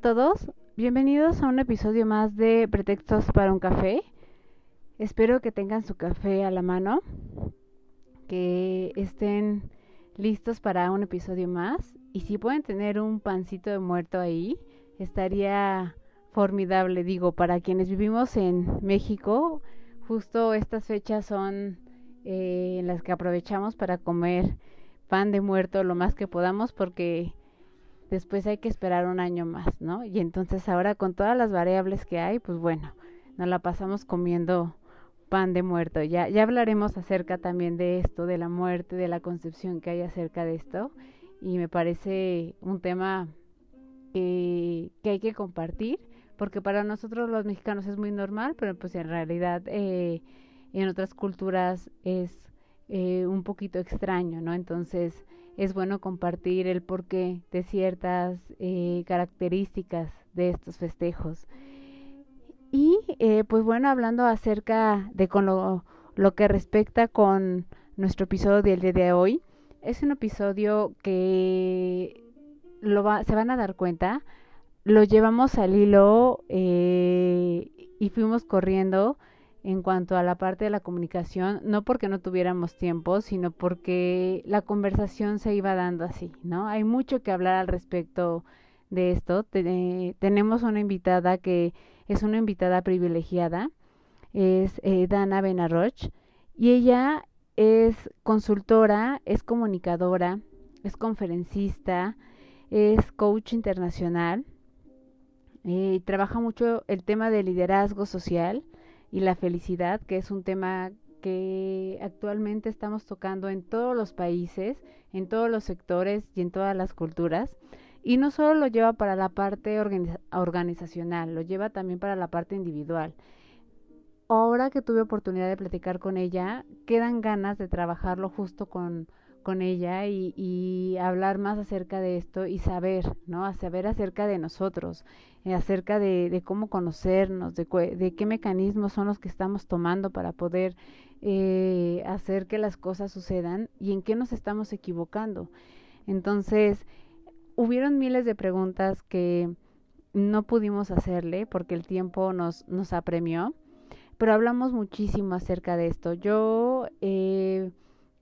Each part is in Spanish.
Todos, bienvenidos a un episodio más de Pretextos para un café. Espero que tengan su café a la mano, que estén listos para un episodio más y si pueden tener un pancito de muerto ahí, estaría formidable, digo, para quienes vivimos en México, justo estas fechas son eh, en las que aprovechamos para comer pan de muerto lo más que podamos porque después hay que esperar un año más, ¿no? Y entonces ahora con todas las variables que hay, pues bueno, nos la pasamos comiendo pan de muerto. Ya, ya hablaremos acerca también de esto, de la muerte, de la concepción que hay acerca de esto. Y me parece un tema que, hay que compartir, porque para nosotros los mexicanos es muy normal, pero pues en realidad eh, en otras culturas es eh, un poquito extraño, ¿no? Entonces, es bueno compartir el porqué de ciertas eh, características de estos festejos. Y eh, pues bueno, hablando acerca de con lo, lo, que respecta con nuestro episodio del día de hoy, es un episodio que lo va, se van a dar cuenta, lo llevamos al hilo eh, y fuimos corriendo en cuanto a la parte de la comunicación, no porque no tuviéramos tiempo, sino porque la conversación se iba dando así, ¿no? Hay mucho que hablar al respecto de esto. tenemos una invitada que es una invitada privilegiada, es eh, Dana Benarroch, y ella es consultora, es comunicadora, es conferencista, es coach internacional, eh, trabaja mucho el tema de liderazgo social, y la felicidad, que es un tema que actualmente estamos tocando en todos los países, en todos los sectores y en todas las culturas. Y no solo lo lleva para la parte organizacional, lo lleva también para la parte individual. Ahora que tuve oportunidad de platicar con ella, quedan ganas de trabajarlo justo con, con ella y, hablar más acerca de esto y saber, ¿no? A saber acerca de nosotros, eh, acerca de, de, cómo conocernos, de, de, qué mecanismos son los que estamos tomando para poder eh, hacer que las cosas sucedan y en qué nos estamos equivocando. Entonces, hubieron miles de preguntas que no pudimos hacerle porque el tiempo nos, nos apremió, pero hablamos muchísimo acerca de esto. Yo... Eh,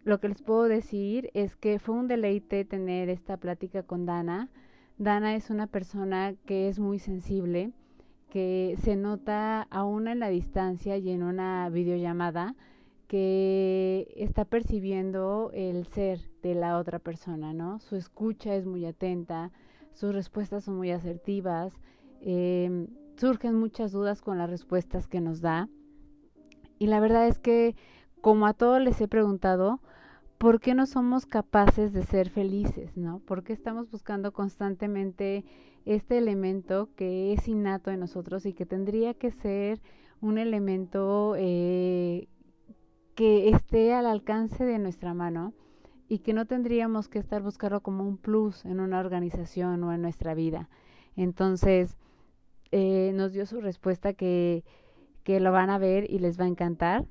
lo que les puedo decir es que fue un deleite tener esta plática con Dana. Dana es una persona que es muy sensible, que se nota aún en la distancia y en una videollamada que está percibiendo el ser de la otra persona, ¿no? Su escucha es muy atenta, sus respuestas son muy asertivas, eh, surgen muchas dudas con las respuestas que nos da. Y la verdad es que, como a todos les he preguntado, ¿por qué no somos capaces de ser felices, no? ¿Por qué estamos buscando constantemente este elemento que es innato en nosotros y que tendría que ser un elemento eh, que esté al alcance de nuestra mano y que no tendríamos que estar buscando como un plus en una organización o en nuestra vida? Entonces, eh, nos dio su respuesta que, que lo van a ver y les va a encantar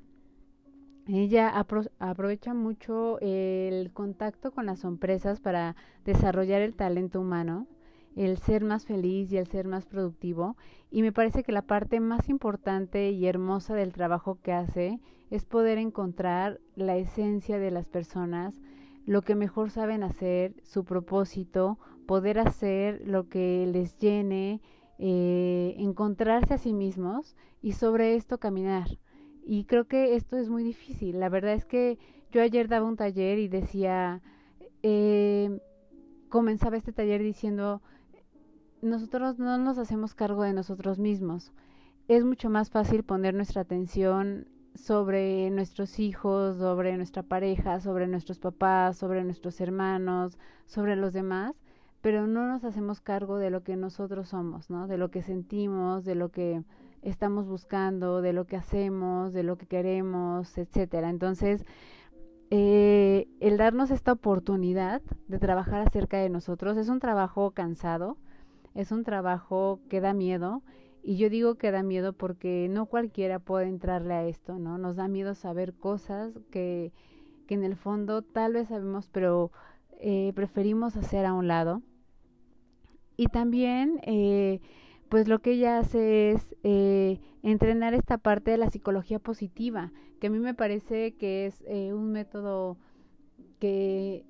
ella aprovecha mucho el contacto con las empresas para desarrollar el talento humano, el ser más feliz y el ser más productivo. Y me parece que la parte más importante y hermosa del trabajo que hace es poder encontrar la esencia de las personas, lo que mejor saben hacer, su propósito, poder hacer lo que les llene, eh, encontrarse a sí mismos y sobre esto caminar y creo que esto es muy difícil. La verdad es que yo ayer daba un taller y decía, eh, comenzaba este taller diciendo, nosotros no nos hacemos cargo de nosotros mismos. Es mucho más fácil poner nuestra atención sobre nuestros hijos, sobre nuestra pareja, sobre nuestros papás, sobre nuestros hermanos, sobre los demás, pero no nos hacemos cargo de lo que nosotros somos, ¿no? De lo que sentimos, de lo que estamos buscando, de lo que hacemos, de lo que queremos, etcétera. Entonces, eh, el darnos esta oportunidad de trabajar acerca de nosotros es un trabajo cansado, es un trabajo que da miedo, y yo digo que da miedo porque no cualquiera puede entrarle a esto, ¿no? Nos da miedo saber cosas que, que en el fondo tal vez sabemos, pero eh, preferimos hacer a un lado. Y también, eh, pues lo que ella hace es eh, entrenar esta parte de la psicología positiva, que a mí me parece que es un método que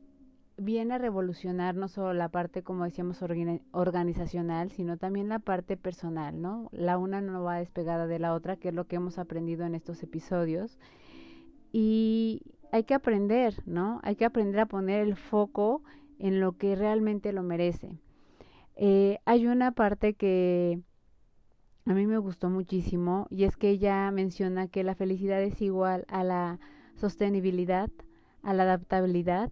viene a revolucionar no solo la parte, como decíamos, organizacional, sino también la parte personal, ¿no? La una no va despegada de la otra, que es lo que hemos aprendido en estos episodios. Y hay que aprender, ¿no? Hay que aprender a poner el foco en lo que realmente lo merece. Eh, hay una parte que a mí me gustó muchísimo y es que ella menciona que la felicidad es igual a la sostenibilidad, a la adaptabilidad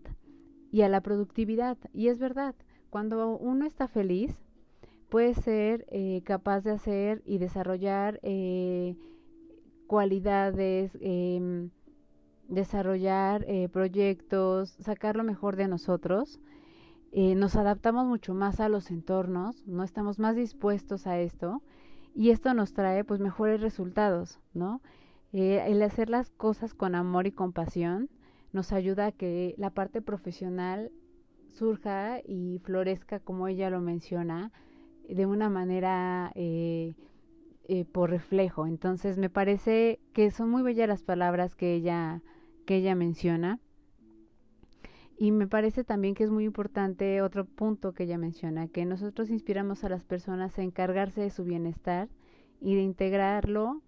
y a la productividad. Y es verdad, cuando uno está feliz, puede ser eh, capaz de hacer y desarrollar eh, cualidades, eh, desarrollar proyectos, sacar lo mejor de nosotros. Eh, nos adaptamos mucho más a los entornos, no estamos más dispuestos a esto y esto nos trae pues mejores resultados, ¿no? Eh, el hacer las cosas con amor y compasión nos ayuda a que la parte profesional surja y florezca como ella lo menciona de una manera por reflejo. Entonces me parece que son muy bellas las palabras que ella que ella menciona. Y me parece también que es muy importante otro punto que ella menciona, que nosotros inspiramos a las personas a encargarse de su bienestar y de integrarlo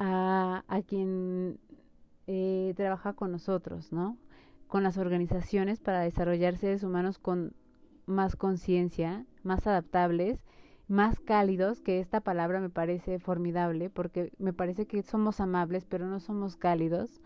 a, a quien eh, trabaja con nosotros, ¿no? Con las organizaciones para desarrollar seres humanos con más conciencia, más adaptables, más cálidos, que esta palabra me parece formidable porque me parece que somos amables, pero no somos cálidos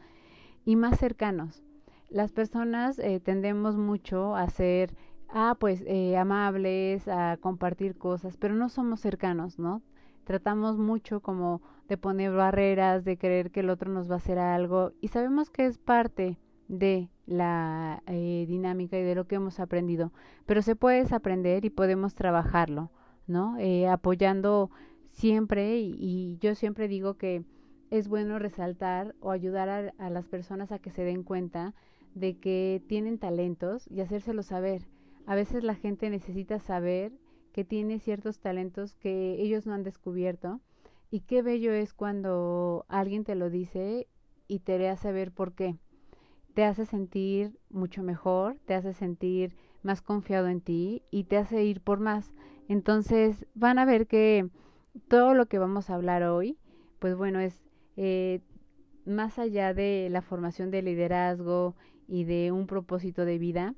y más cercanos. Las personas eh, tendemos mucho a ser, ah, pues, eh, amables, a compartir cosas, pero no somos cercanos, ¿no? Tratamos mucho como de poner barreras, de creer que el otro nos va a hacer algo y sabemos que es parte de la eh, dinámica y de lo que hemos aprendido, pero se puede aprender y podemos trabajarlo, ¿no? apoyando siempre y yo siempre digo que es bueno resaltar o ayudar a, las personas a que se den cuenta de que tienen talentos y hacérselo saber. A veces la gente necesita saber que tiene ciertos talentos que ellos no han descubierto y qué bello es cuando alguien te lo dice y te hace saber por qué. Te hace sentir mucho mejor, te hace sentir más confiado en ti y te hace ir por más. Entonces van a ver que todo lo que vamos a hablar hoy, pues bueno, es eh, más allá de la formación de liderazgo y de un propósito de vida,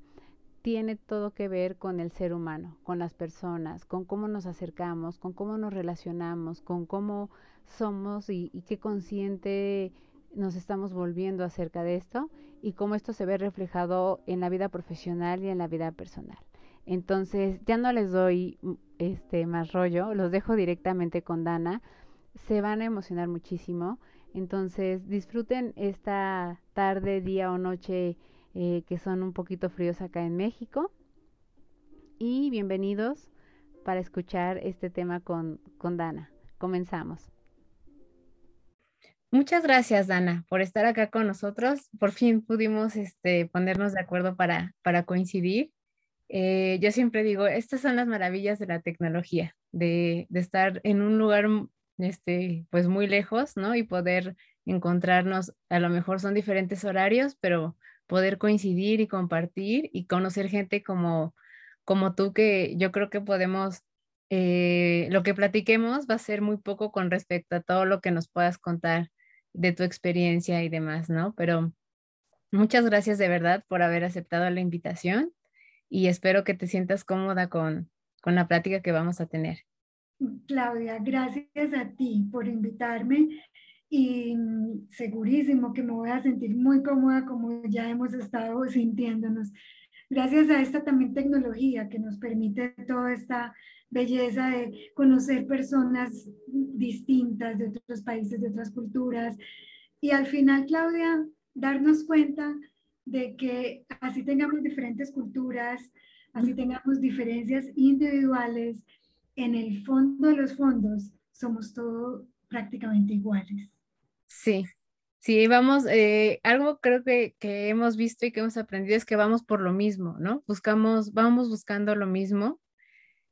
tiene todo que ver con el ser humano, con las personas, con cómo nos acercamos, con cómo nos relacionamos, con cómo somos y, y qué consciente nos estamos volviendo acerca de esto y cómo esto se ve reflejado en la vida profesional y en la vida personal. Entonces, ya no les doy mm, este más rollo, los dejo directamente con Dana se van a emocionar muchísimo. Entonces disfruten esta tarde, día o noche eh, que son un poquito fríos acá en México. Y bienvenidos para escuchar este tema con, con Dana. Comenzamos. Muchas gracias, Dana, por estar acá con nosotros. Por fin pudimos este, ponernos de acuerdo para, para coincidir. Eh, yo siempre digo, estas son las maravillas de la tecnología, de, de, estar en un lugar este, pues muy lejos, ¿no? Y poder encontrarnos, a lo mejor son diferentes horarios, pero poder coincidir y compartir y conocer gente como, como tú, que yo creo que podemos, eh, lo que platiquemos va a ser muy poco con respecto a todo lo que nos puedas contar de tu experiencia y demás, ¿no? Pero muchas gracias de verdad por haber aceptado la invitación y espero que te sientas cómoda con, con la plática que vamos a tener. Claudia, gracias a ti por invitarme y segurísimo que me voy a sentir muy cómoda como ya hemos estado sintiéndonos. gracias a esta también tecnología que nos permite toda esta belleza de conocer personas distintas de otros países, de otras culturas. Y al final, Claudia, darnos cuenta de que así tengamos diferentes culturas, así tengamos diferencias individuales, en el fondo de los fondos somos todos prácticamente iguales. Sí, sí, vamos, eh, algo creo que, que, hemos visto y que hemos aprendido es que vamos por lo mismo, ¿no? Buscamos, vamos buscando lo mismo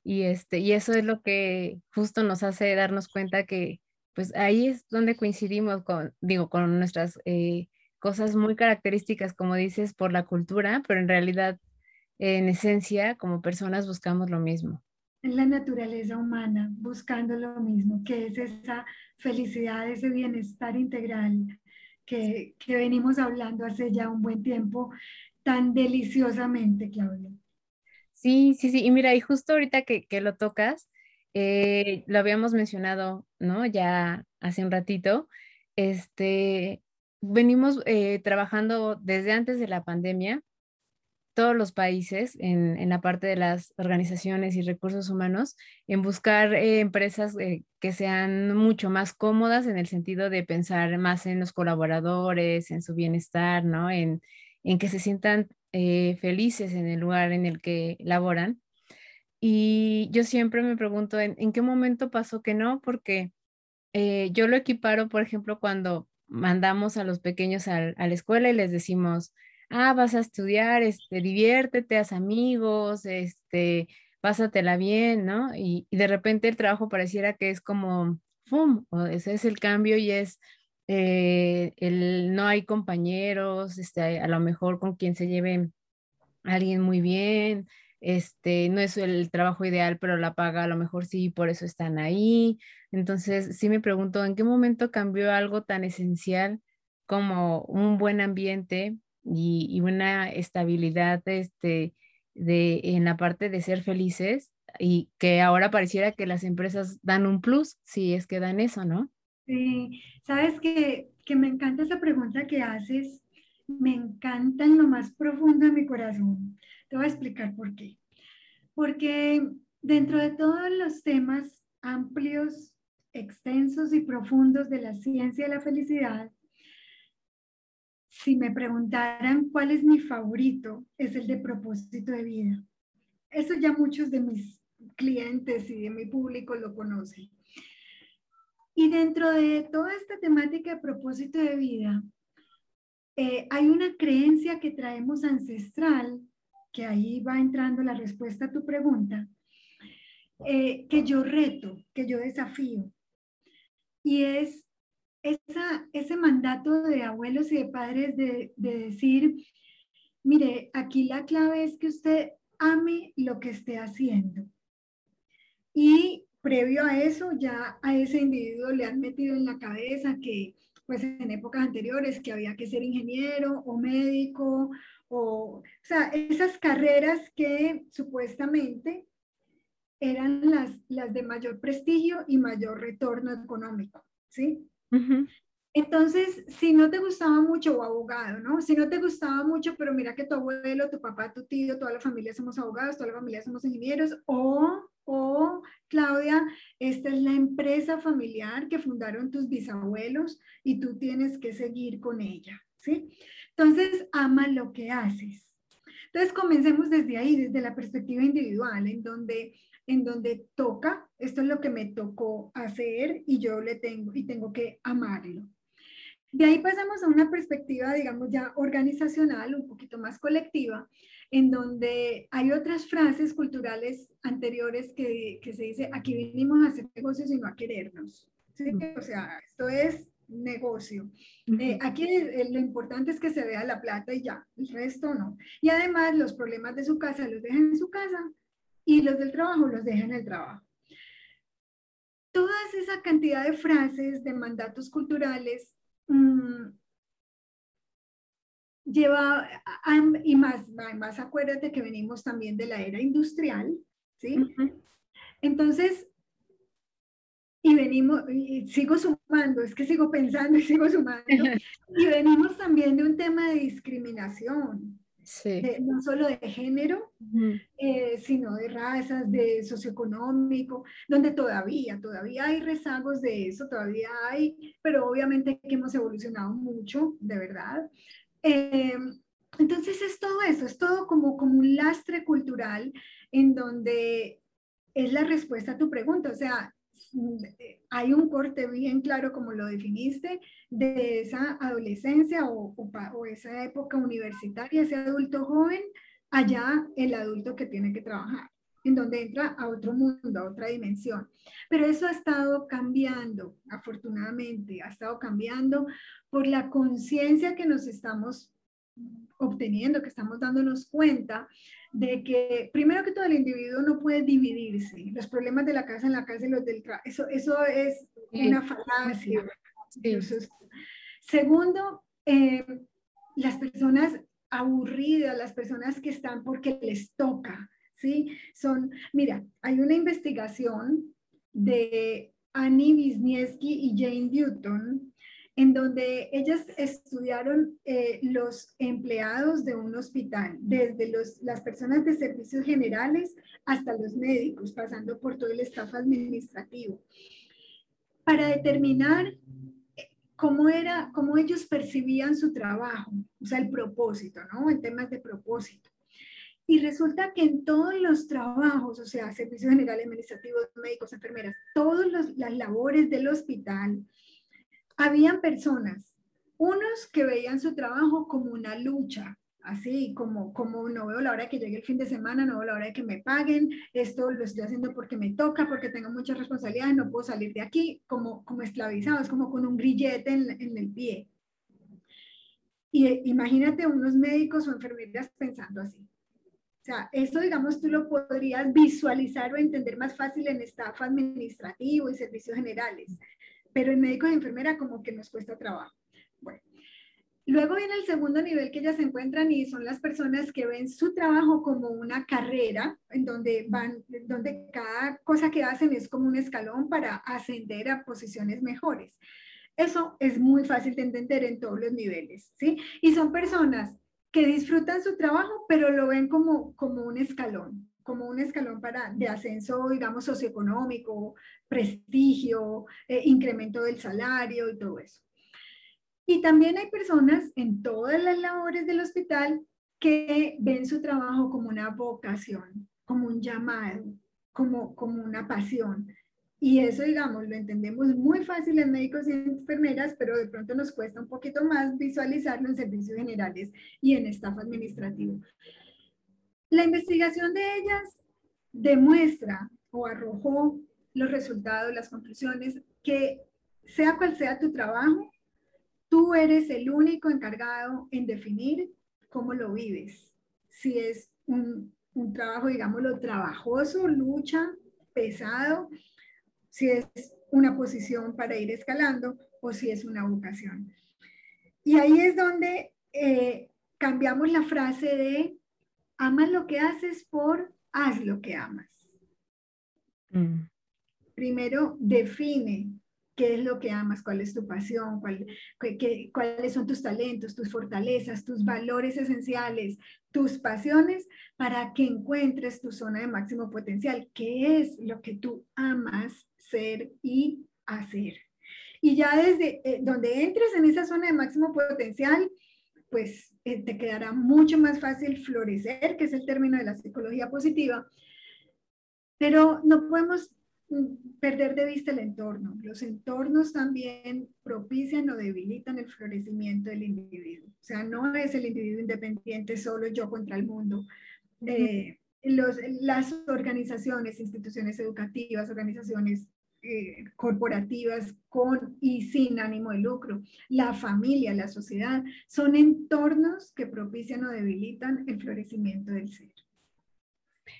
y, este, y eso es lo que justo nos hace darnos cuenta que pues ahí es donde coincidimos con, digo, con nuestras eh, cosas muy características, como dices, por la cultura, pero en realidad, en esencia, como personas buscamos lo mismo. En la naturaleza humana, buscando lo mismo, que es esa felicidad, ese bienestar integral que, que venimos hablando hace ya un buen tiempo tan deliciosamente, Claudia. Sí, sí, sí. Y mira, y justo ahorita que, que lo tocas, eh, lo habíamos mencionado, ¿no? Ya hace un ratito, este, venimos eh, trabajando desde antes de la pandemia, todos los países en, la parte de las organizaciones y recursos humanos, en buscar eh, empresas que sean mucho más cómodas en el sentido de pensar más en los colaboradores, en su bienestar, ¿no? En, en que se sientan eh, felices en el lugar en el que laboran. Y yo siempre me pregunto en, qué momento pasó que no, porque eh, yo lo equiparo, por ejemplo, cuando mandamos a los pequeños a, la escuela y les decimos, ah, vas a estudiar, este, diviértete, haz amigos, este, pásatela bien, ¿no? Y, y de repente el trabajo pareciera que es como, ¡fum! ese es el cambio y es eh, el, no hay compañeros, este, a lo mejor con quien se lleve alguien muy bien, este, no es el trabajo ideal, pero la paga a lo mejor sí, por eso están ahí. Entonces, sí me pregunto, ¿en qué momento cambió algo tan esencial como un buen ambiente y, una estabilidad este, de, en la parte de ser felices y que ahora pareciera que las empresas dan un plus, si es que dan eso, ¿no? Sí, sabes que, que me encanta esa pregunta que haces, me encanta en lo más profundo de mi corazón. Te voy a explicar por qué. Porque dentro de todos los temas amplios, extensos y profundos de la ciencia de la felicidad, si me preguntaran cuál es mi favorito, es el de propósito de vida. Eso ya muchos de mis clientes y de mi público lo conocen. Y dentro de toda esta temática de propósito de vida, eh, hay una creencia que traemos ancestral, que ahí va entrando la respuesta a tu pregunta, eh, que yo reto, que yo desafío. Y es esa, ese mandato de abuelos y de padres de, de decir, mire, aquí la clave es que usted ame lo que esté haciendo. Y previo a eso ya a ese individuo le han metido en la cabeza que pues en épocas anteriores que había que ser ingeniero o médico o, o sea, esas carreras que supuestamente eran las, las de mayor prestigio y mayor retorno económico, ¿sí? Entonces, si no te gustaba mucho, o abogado, ¿no? Si no te gustaba mucho, pero mira que tu abuelo, tu papá, tu tío, toda la familia somos abogados, toda la familia somos ingenieros, o o, Claudia, esta es la empresa familiar que fundaron tus bisabuelos y tú tienes que seguir con ella, ¿sí? Entonces, ama lo que haces. Entonces, comencemos desde ahí, desde la perspectiva individual, en donde, en donde toca, esto es lo que me tocó hacer y yo le tengo, y tengo que amarlo. De ahí pasamos a una perspectiva, digamos, ya organizacional, un poquito más colectiva, en donde hay otras frases culturales anteriores que, que se dice, aquí vinimos a hacer negocios y no a querernos. ¿sí? O sea, esto es negocio. Eh, aquí eh, lo importante es que se vea la plata y ya, el resto no. Y además los problemas de su casa los dejan en su casa y los del trabajo los dejan el trabajo. Toda esa cantidad de frases, de mandatos culturales, mmm, lleva, y más, más acuérdate que venimos también de la era industrial, ¿sí? Entonces, y venimos, y sigo sumando, es que sigo pensando y sigo sumando, y venimos también de un tema de discriminación. No solo de género, eh, sino de razas, de socioeconómico, donde todavía, todavía hay rezagos de eso, todavía hay, pero obviamente que hemos evolucionado mucho, de verdad. Eh, entonces es todo eso, es todo como, como un lastre cultural en donde es la respuesta a tu pregunta, o sea, hay un corte bien claro, como lo definiste, de esa adolescencia o, o, esa época universitaria, ese adulto joven, allá el adulto que tiene que trabajar, en donde entra a otro mundo, a otra dimensión. Pero eso ha estado cambiando, afortunadamente, ha estado cambiando por la conciencia que nos estamos obteniendo, que estamos dándonos cuenta de que primero que todo el individuo no puede dividirse. Los problemas de la casa en la casa y los del trabajo, eso, eso es una falacia. Segundo, eh, las personas aburridas, las personas que están porque les toca, ¿sí? Son, mira, hay una investigación de Annie Wisniewski y Jane Newton en donde ellas estudiaron eh, los empleados de un hospital, desde los, las personas de servicios generales hasta los médicos, pasando por todo el staff administrativo, para determinar eh, cómo era, cómo ellos percibían su trabajo, o sea, el propósito, ¿no? En temas de propósito. Y resulta que en todos los trabajos, o sea, servicios generales, administrativos, médicos, enfermeras, todas las labores del hospital, habían personas, unos que veían su trabajo como una lucha, así como, como no veo la hora de que llegue el fin de semana, no veo la hora de que me paguen, esto lo estoy haciendo porque me toca, porque tengo muchas responsabilidades, no puedo salir de aquí, como, como esclavizados, como con un grillete en, en el pie. Y eh, imagínate unos médicos o enfermeras pensando así. O sea, esto, digamos, tú lo podrías visualizar o entender más fácil en staff administrativo y servicios generales pero en médicos y enfermera como que nos cuesta trabajo. Bueno, luego viene el segundo nivel que ellas se encuentran y son las personas que ven su trabajo como una carrera, en donde van, donde cada cosa que hacen es como un escalón para ascender a posiciones mejores. Eso es muy fácil de entender en todos los niveles, ¿sí? Y son personas que disfrutan su trabajo, pero lo ven como, como un escalón, como un escalón para, de ascenso, digamos, socioeconómico, prestigio, eh, incremento del salario y todo eso. Y también hay personas en todas las labores del hospital que ven su trabajo como una vocación, como un llamado, como, como una pasión. Y eso, digamos, lo entendemos muy fácil en médicos y enfermeras, pero de pronto nos cuesta un poquito más visualizarlo en servicios generales y en staff administrativo. La investigación de ellas demuestra o arrojó los resultados, las conclusiones, que sea cual sea tu trabajo, tú eres el único encargado en definir cómo lo vives. Si es un, un trabajo, digámoslo, trabajoso, lucha, pesado, si es una posición para ir escalando o si es una vocación. Y ahí es donde eh, cambiamos la frase de amas lo que haces por haz lo que amas. Mm. Primero, define qué es lo que amas, cuál es tu pasión, cuáles son tus talentos, tus fortalezas, tus valores esenciales, tus pasiones, para que encuentres tu zona de máximo potencial, qué es lo que tú amas ser y hacer. Y ya desde eh, donde entres en esa zona de máximo potencial, pues eh, te quedará mucho más fácil florecer, que es el término de la psicología positiva. Pero no podemos mm, perder de vista el entorno. Los entornos también propician o debilitan el florecimiento del individuo. O sea, no es el individuo independiente solo yo contra el mundo. Eh, los, las organizaciones, instituciones educativas, organizaciones eh, corporativas con y sin ánimo de lucro, la familia, la sociedad, son entornos que propician o debilitan el florecimiento del ser.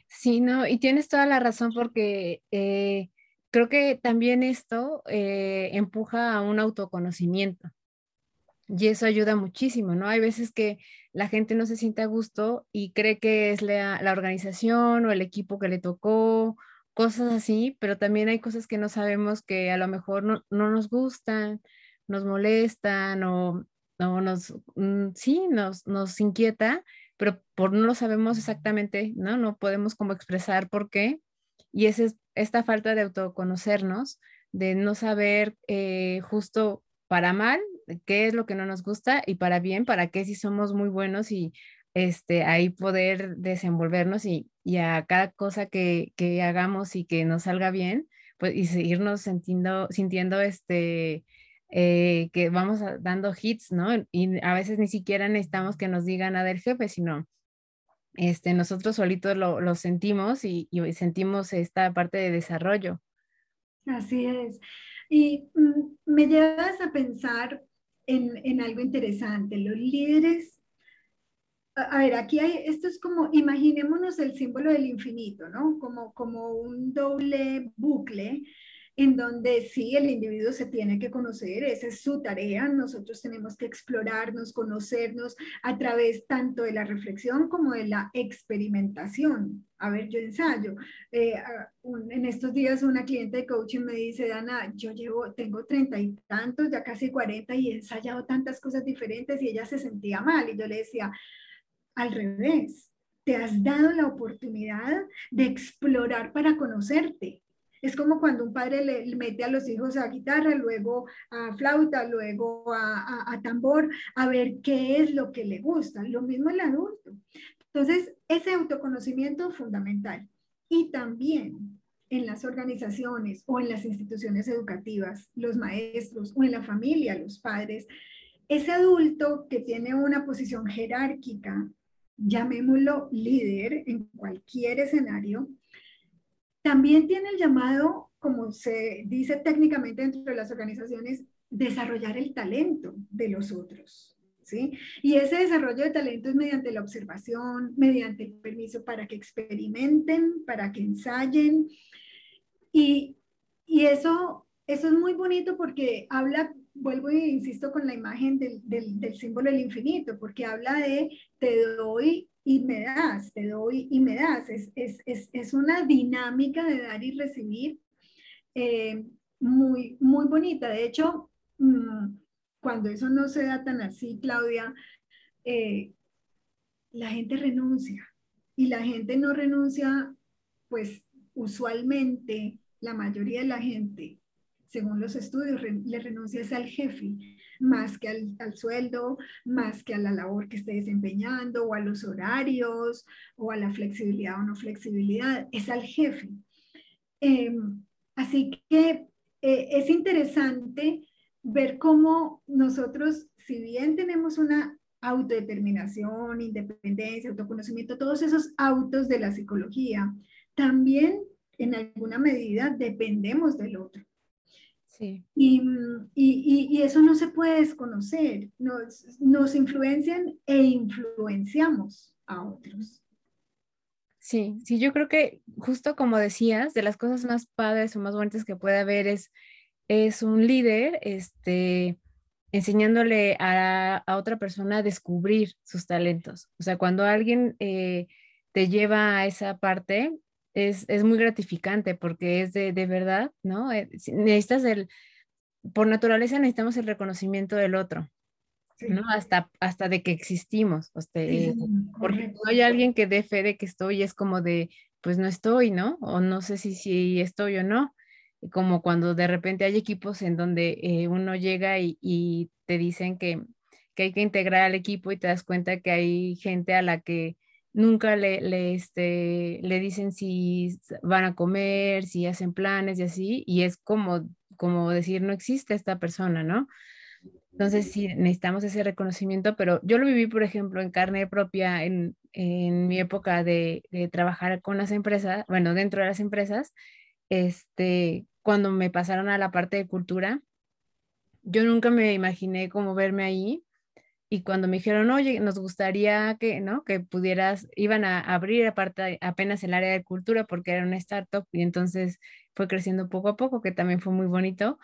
Sí, no, y tienes toda la razón porque eh, creo que también esto eh, empuja a un autoconocimiento y eso ayuda muchísimo, ¿no? Hay veces que la gente no se siente a gusto y cree que es la, la organización o el equipo que le tocó cosas así, pero también hay cosas que no sabemos que a lo mejor no, nos gustan, nos molestan o, nos, mm, sí, nos, nos inquieta pero por no lo sabemos exactamente, ¿no? No podemos como expresar por qué. Y es esta falta de autoconocernos, de no saber eh, justo para mal qué es lo que no nos gusta y para bien, para qué si somos muy buenos y este, ahí poder desenvolvernos y, y a cada cosa que, que, hagamos y que nos salga bien, pues y seguirnos sintiendo, sintiendo este, eh, que vamos dando hits, ¿no? Y a veces ni siquiera necesitamos que nos diga nada el jefe, sino este, nosotros solitos lo, lo sentimos y, y, sentimos esta parte de desarrollo. Así es. Y mm, me llevas a pensar en, en algo interesante. Los líderes a ver, aquí hay, esto es como, imaginémonos el símbolo del infinito, ¿no? Como, como un doble bucle en donde sí, el individuo se tiene que conocer, esa es su tarea, nosotros tenemos que explorarnos, conocernos a través tanto de la reflexión como de la experimentación. A ver, yo ensayo. Eh, en estos días una cliente de coaching me dice, Dana, yo llevo, tengo treinta y tantos, ya casi cuarenta y he ensayado tantas cosas diferentes y ella se sentía mal y yo le decía, al revés, te has dado la oportunidad de explorar para conocerte. Es como cuando un padre le, mete a los hijos a guitarra, luego a flauta, luego a, tambor, a ver qué es lo que le gusta. Lo mismo el adulto. Entonces, ese autoconocimiento es fundamental. Y también en las organizaciones o en las instituciones educativas, los maestros o en la familia, los padres, ese adulto que tiene una posición jerárquica llamémoslo líder en cualquier escenario, también tiene el llamado, como se dice técnicamente dentro de las organizaciones, desarrollar el talento de los otros. ¿sí? Y ese desarrollo de talento es mediante la observación, mediante el permiso para que experimenten, para que ensayen. Y, y eso, eso es muy bonito porque habla vuelvo e insisto con la imagen del, del, símbolo del infinito, porque habla de te doy y me das, te doy y me das. Es, es, es, es una dinámica de dar y recibir eh, muy, muy bonita. De hecho, mm, cuando eso no se da tan así, Claudia, eh, la gente renuncia y la gente no renuncia, pues usualmente la mayoría de la gente según los estudios, le renuncias al jefe, más que al, sueldo, más que a la labor que esté desempeñando, o a los horarios, o a la flexibilidad o no flexibilidad, es al jefe. Em, así que eh, es interesante ver cómo nosotros, si bien tenemos una autodeterminación, independencia, autoconocimiento, todos esos autos de la psicología, también en alguna medida dependemos del otro. Y, y, y, eso no se puede desconocer. Nos, nos influencian e influenciamos a otros. Sí, sí, yo creo que justo como decías, de las cosas más padres o más bonitas que puede haber es, es un líder este, enseñándole a, a otra persona a descubrir sus talentos. O sea, cuando alguien eh, te lleva a esa parte, es, muy gratificante porque es de, verdad, ¿no? Eh, necesitas el, por naturaleza necesitamos el reconocimiento del otro, ¿no? Hasta, hasta de que existimos, porque no hay alguien que dé fe de que estoy, es como de, pues no estoy, ¿no? O no sé si, si estoy o no. Como cuando de repente hay equipos en donde eh, uno llega y, y te dicen que, que hay que integrar al equipo y te das cuenta que hay gente a la que nunca le, le, este, le dicen si van a comer, si hacen planes y así, y es como, como decir, no existe esta persona, ¿no? Entonces sí, necesitamos ese reconocimiento, pero yo lo viví, por ejemplo, en carne propia en, en mi época de, de, trabajar con las empresas, bueno, dentro de las empresas, este, cuando me pasaron a la parte de cultura, yo nunca me imaginé como verme ahí, y cuando me dijeron, oye, nos gustaría que, ¿no? Que pudieras, iban a abrir aparte apenas el área de cultura porque era una startup y entonces fue creciendo poco a poco, que también fue muy bonito.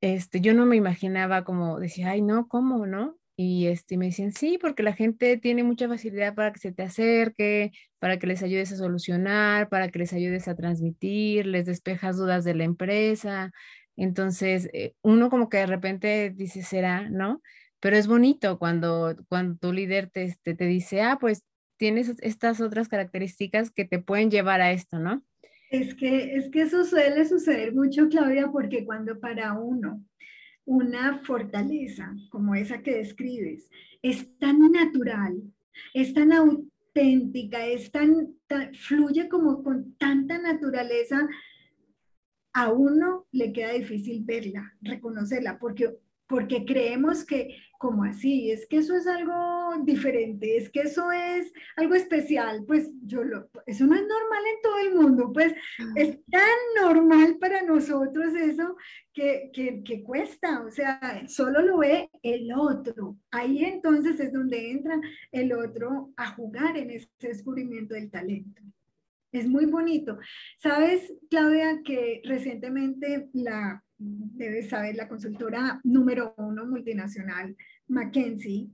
Este, yo no me imaginaba como decía, ay, no, ¿cómo, no? Y este, me decían, sí, porque la gente tiene mucha facilidad para que se te acerque, para que les ayudes a solucionar, para que les ayudes a transmitir, les despejas dudas de la empresa. Entonces, eh, uno como que de repente dice, será, ¿no? Pero es bonito cuando, cuando tu líder te, te, te dice, ah, pues tienes estas otras características que te pueden llevar a esto, ¿no? Es que, es que eso suele suceder mucho, Claudia, porque cuando para uno una fortaleza como esa que describes es tan natural, es tan auténtica, es tan, fluye como con tanta naturaleza, a uno le queda difícil verla, reconocerla, porque porque creemos que, como así, es que eso es algo diferente, es que eso es algo especial, pues yo lo, eso no es normal en todo el mundo, pues es tan normal para nosotros eso que, que, que cuesta, o sea, solo lo ve el otro. Ahí entonces es donde entra el otro a jugar en ese descubrimiento del talento. Es muy bonito. Sabes, Claudia, que recientemente la debes saber, la consultora número uno multinacional, McKinsey,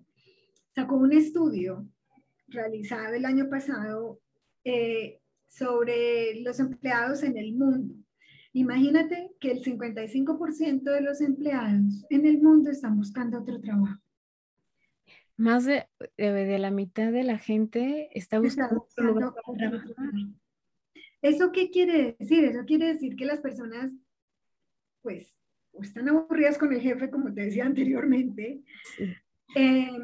sacó un estudio realizado el año pasado eh, sobre los empleados en el mundo. Imagínate que el 55% de los empleados en el mundo están buscando otro trabajo. Más de, de, la mitad de la gente está buscando, otro lugar para trabajar. ¿Eso qué quiere decir? Eso quiere decir que las personas pues o están aburridas con el jefe, como te decía anteriormente, eh,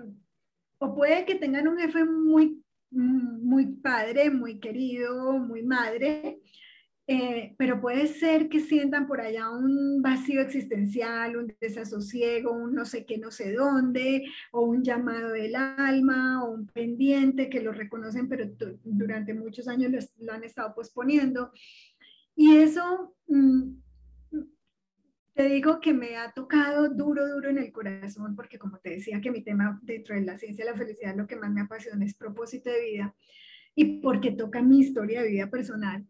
o puede que tengan un jefe muy, muy padre, muy querido, muy madre, eh, pero puede ser que sientan por allá un vacío existencial, un desasosiego, un no sé qué, no sé dónde, o un llamado del alma, o un pendiente que lo reconocen, pero durante muchos años lo, han estado posponiendo. Y eso mm, te digo que me ha tocado duro, duro en el corazón, porque como te decía que mi tema dentro de la ciencia de la felicidad, lo que más me apasiona es propósito de vida, y porque toca mi historia de vida personal,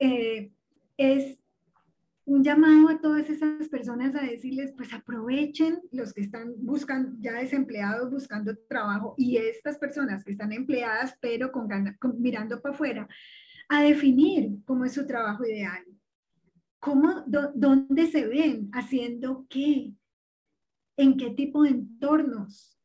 eh, es un llamado a todas esas personas a decirles, pues aprovechen los que están buscando, ya desempleados buscando trabajo y estas personas que están empleadas pero con, mirando para afuera, a definir cómo es su trabajo ideal ¿Cómo, ¿Dónde se ven? ¿Haciendo qué? ¿En qué tipo de entornos?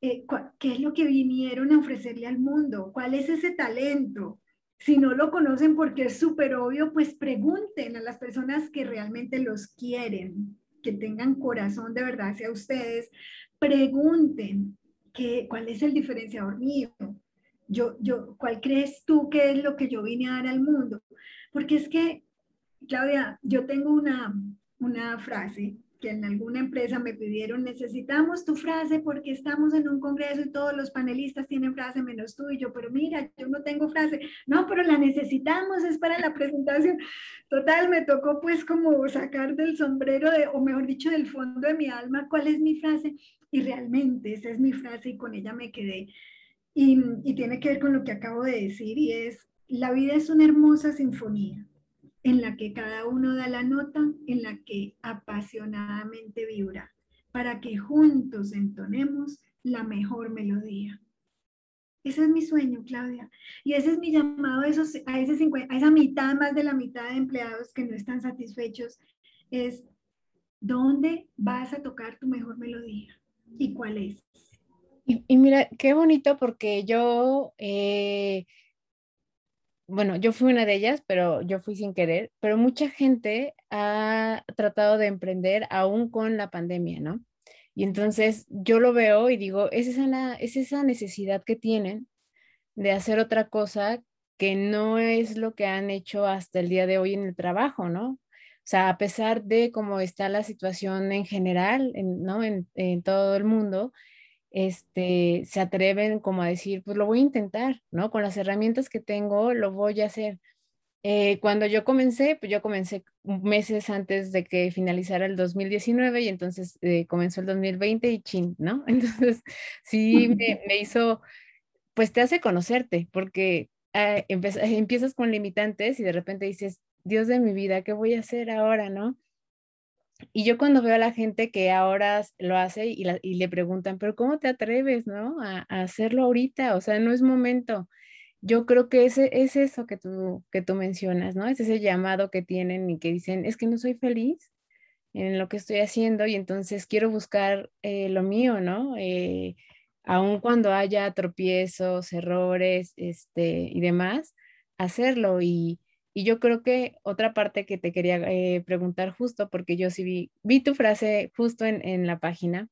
Eh, ¿Qué es lo que vinieron a ofrecerle al mundo? ¿Cuál es ese talento? Si no lo conocen porque es súper obvio, pues pregunten a las personas que realmente los quieren, que tengan corazón de verdad hacia ustedes. Pregunten qué, cuál es el diferenciador mío. Yo, yo, ¿Cuál crees tú que es lo que yo vine a dar al mundo? Porque es que Claudia, yo tengo una, una frase que en alguna empresa me pidieron, necesitamos tu frase porque estamos en un congreso y todos los panelistas tienen frase menos tú y yo, pero mira, yo no tengo frase. No, pero la necesitamos, es para la presentación. Total, me tocó pues como sacar del sombrero, de, o mejor dicho, del fondo de mi alma, cuál es mi frase. Y realmente esa es mi frase y con ella me quedé. Y, tiene que ver con lo que acabo de decir y es, la vida es una hermosa sinfonía en la que cada uno da la nota en la que apasionadamente vibra, para que juntos entonemos la mejor melodía. Ese es mi sueño, Claudia. Y ese es mi llamado a, a esa mitad, más de la mitad de empleados que no están satisfechos, es ¿dónde vas a tocar tu mejor melodía? ¿Y cuál es? Y, mira, qué bonito porque yo eh, bueno, yo fui una de ellas, pero yo fui sin querer, pero mucha gente ha tratado de emprender aún con la pandemia, ¿no? Y entonces yo lo veo y digo, es esa, es esa necesidad que tienen de hacer otra cosa que no es lo que han hecho hasta el día de hoy en el trabajo, ¿no? O sea, a pesar de cómo está la situación en general, ¿no? En, en todo el mundo, este, se atreven como a decir, pues lo voy a intentar, ¿no? Con las herramientas que tengo, lo voy a hacer. Eh, cuando yo comencé, pues yo comencé meses antes de que finalizara el 2019 y entonces eh, comenzó el 2020 y chin, ¿no? Entonces sí me, me hizo, pues te hace conocerte, porque ah, empiezas con limitantes y de repente dices, Dios de mi vida, ¿qué voy a hacer ahora, no? Y yo cuando veo a la gente que ahora lo hace y, le preguntan, pero ¿cómo te atreves, no? A, hacerlo ahorita, o sea, no es momento. Yo creo que ese, es eso que tú, que tú mencionas, ¿no? Es ese llamado que tienen y que dicen, es que no soy feliz. en lo que estoy haciendo y entonces quiero buscar eh, lo mío, ¿no? Eh, aun cuando haya tropiezos, errores este, y demás, hacerlo. Y, yo creo que otra parte que te quería eh, preguntar justo, porque yo sí vi, vi tu frase justo en, en la página,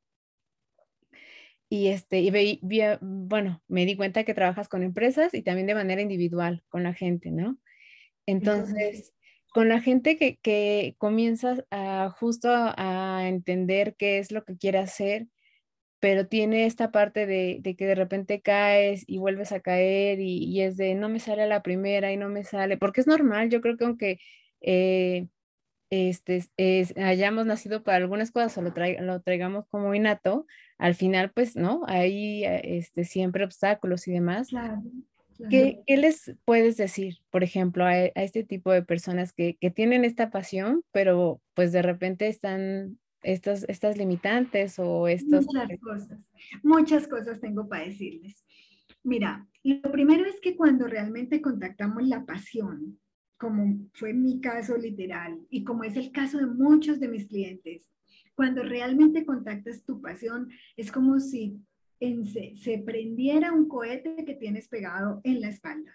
y, este, y ve, bueno, me di cuenta que trabajas con empresas y también de manera individual con la gente, ¿no? Entonces, con la gente que, que comienzas a justo a, entender qué es lo que quiere hacer, pero tiene esta parte de, de, que de repente caes y vuelves a caer y, y, es de no me sale a la primera y no me sale, porque es normal, yo creo que aunque eh, este, es, hayamos nacido para algunas cosas o lo, lo, traigamos como innato, al final, pues, ¿no? Hay eh, este, siempre obstáculos y demás. Claro, ¿Qué, ¿Qué, les puedes decir, por ejemplo, a, a este tipo de personas que, que, tienen esta pasión, pero pues de repente están estas, estas limitantes o estos... Muchas cosas, muchas cosas tengo para decirles. Mira, lo primero es que cuando realmente contactamos la pasión, como fue mi caso literal y como es el caso de muchos de mis clientes, cuando realmente contactas tu pasión, es como si se, se, prendiera un cohete que tienes pegado en la espalda.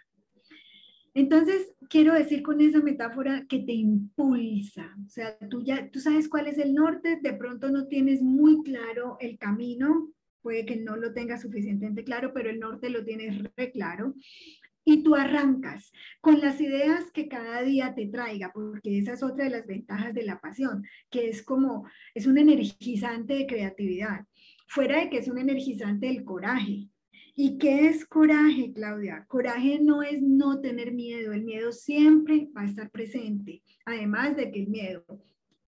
Entonces, quiero decir con esa metáfora que te impulsa, o sea, tú ya, tú sabes cuál es el norte, de pronto no tienes muy claro el camino, puede que no lo tengas suficientemente claro, pero el norte lo tienes re claro y tú arrancas con las ideas que cada día te traiga, porque esa es otra de las ventajas de la pasión, que es como, es un energizante de creatividad, fuera de que es un energizante del coraje. ¿Y qué es coraje, Claudia? Coraje no es no tener miedo, el miedo siempre va a estar presente, además de que el miedo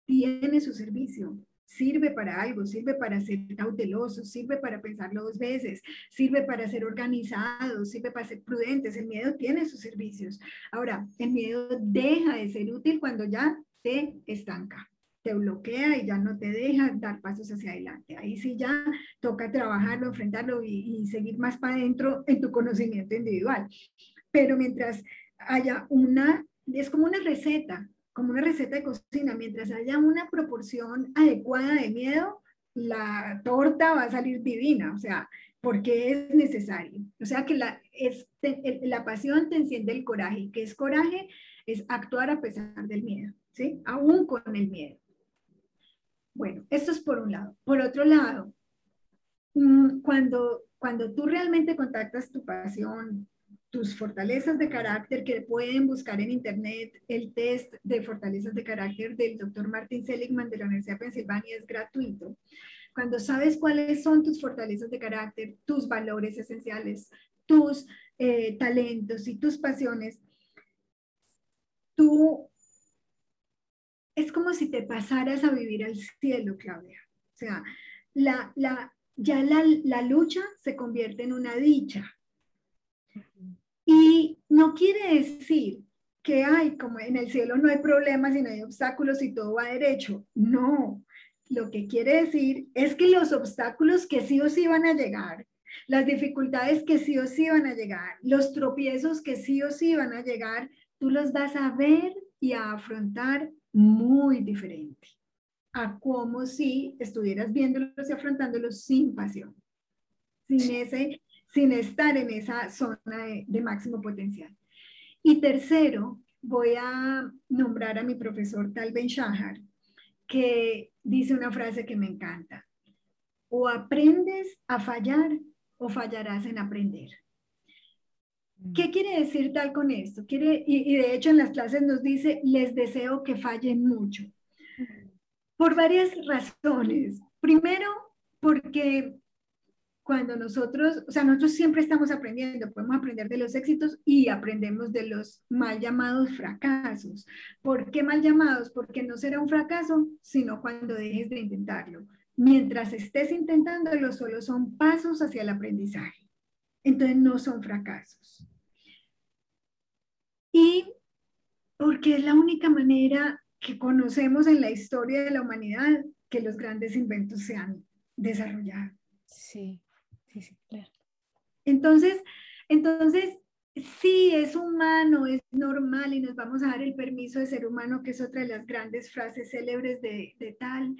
tiene su servicio, sirve para algo, sirve para ser cauteloso, sirve para pensarlo dos veces, sirve para ser organizado, sirve para ser prudentes. El miedo tiene sus servicios. Ahora, el miedo deja de ser útil cuando ya te estanca, te bloquea y ya no te deja dar pasos hacia adelante. Ahí sí ya toca trabajarlo, enfrentarlo y, y seguir más para adentro en tu conocimiento individual. Pero mientras haya una, es como una receta, como una receta de cocina, mientras haya una proporción adecuada de miedo, la torta va a salir divina, o sea, porque es necesario. O sea que la, es, la pasión te enciende el coraje. ¿Qué es coraje? Es actuar a pesar del miedo, ¿sí? Aún con el miedo. Bueno, esto es por un lado. Por otro lado, mm, cuando, cuando tú realmente contactas tu pasión, tus fortalezas de carácter que pueden buscar en internet. El test de fortalezas de carácter del doctor Martin Seligman de la Universidad de Pensilvania es gratuito. Cuando sabes cuáles son tus fortalezas de carácter, tus valores esenciales, tus eh, talentos y tus pasiones, tú es como si te pasaras a vivir al cielo, Claudia. O sea, la, la, ya la, la lucha se convierte en una dicha y no quiere decir que hay, como en el cielo no hay problemas y no hay obstáculos y todo va derecho. No, lo que quiere decir es que los obstáculos que sí o sí van a llegar, las dificultades que sí o sí van a llegar, los tropiezos que sí o sí van a llegar, tú los vas a ver y a afrontar muy diferente a como si estuvieras viéndolos y afrontándolos sin pasión, sin ese sin estar en esa zona de, máximo potencial. Y tercero, voy a nombrar a mi profesor Tal Ben Shahar, que dice una frase que me encanta. O aprendes a fallar o fallarás en aprender. ¿Qué mm. quiere decir tal con esto? Quiere, y, y, de hecho en las clases nos dice, les deseo que fallen mucho. Por varias razones. Primero, porque cuando nosotros, o sea, nosotros siempre estamos aprendiendo, podemos aprender de los éxitos y aprendemos de los mal llamados fracasos. ¿Por qué mal llamados? Porque no será un fracaso, sino cuando dejes de intentarlo. Mientras estés intentándolo, solo son pasos hacia el aprendizaje. Entonces no son fracasos. Y porque es la única manera que conocemos en la historia de la humanidad que los grandes inventos se han desarrollado. Sí. Entonces, entonces sí, es humano, es normal y nos vamos a dar el permiso de ser humano, que es otra de las grandes frases célebres de, de tal.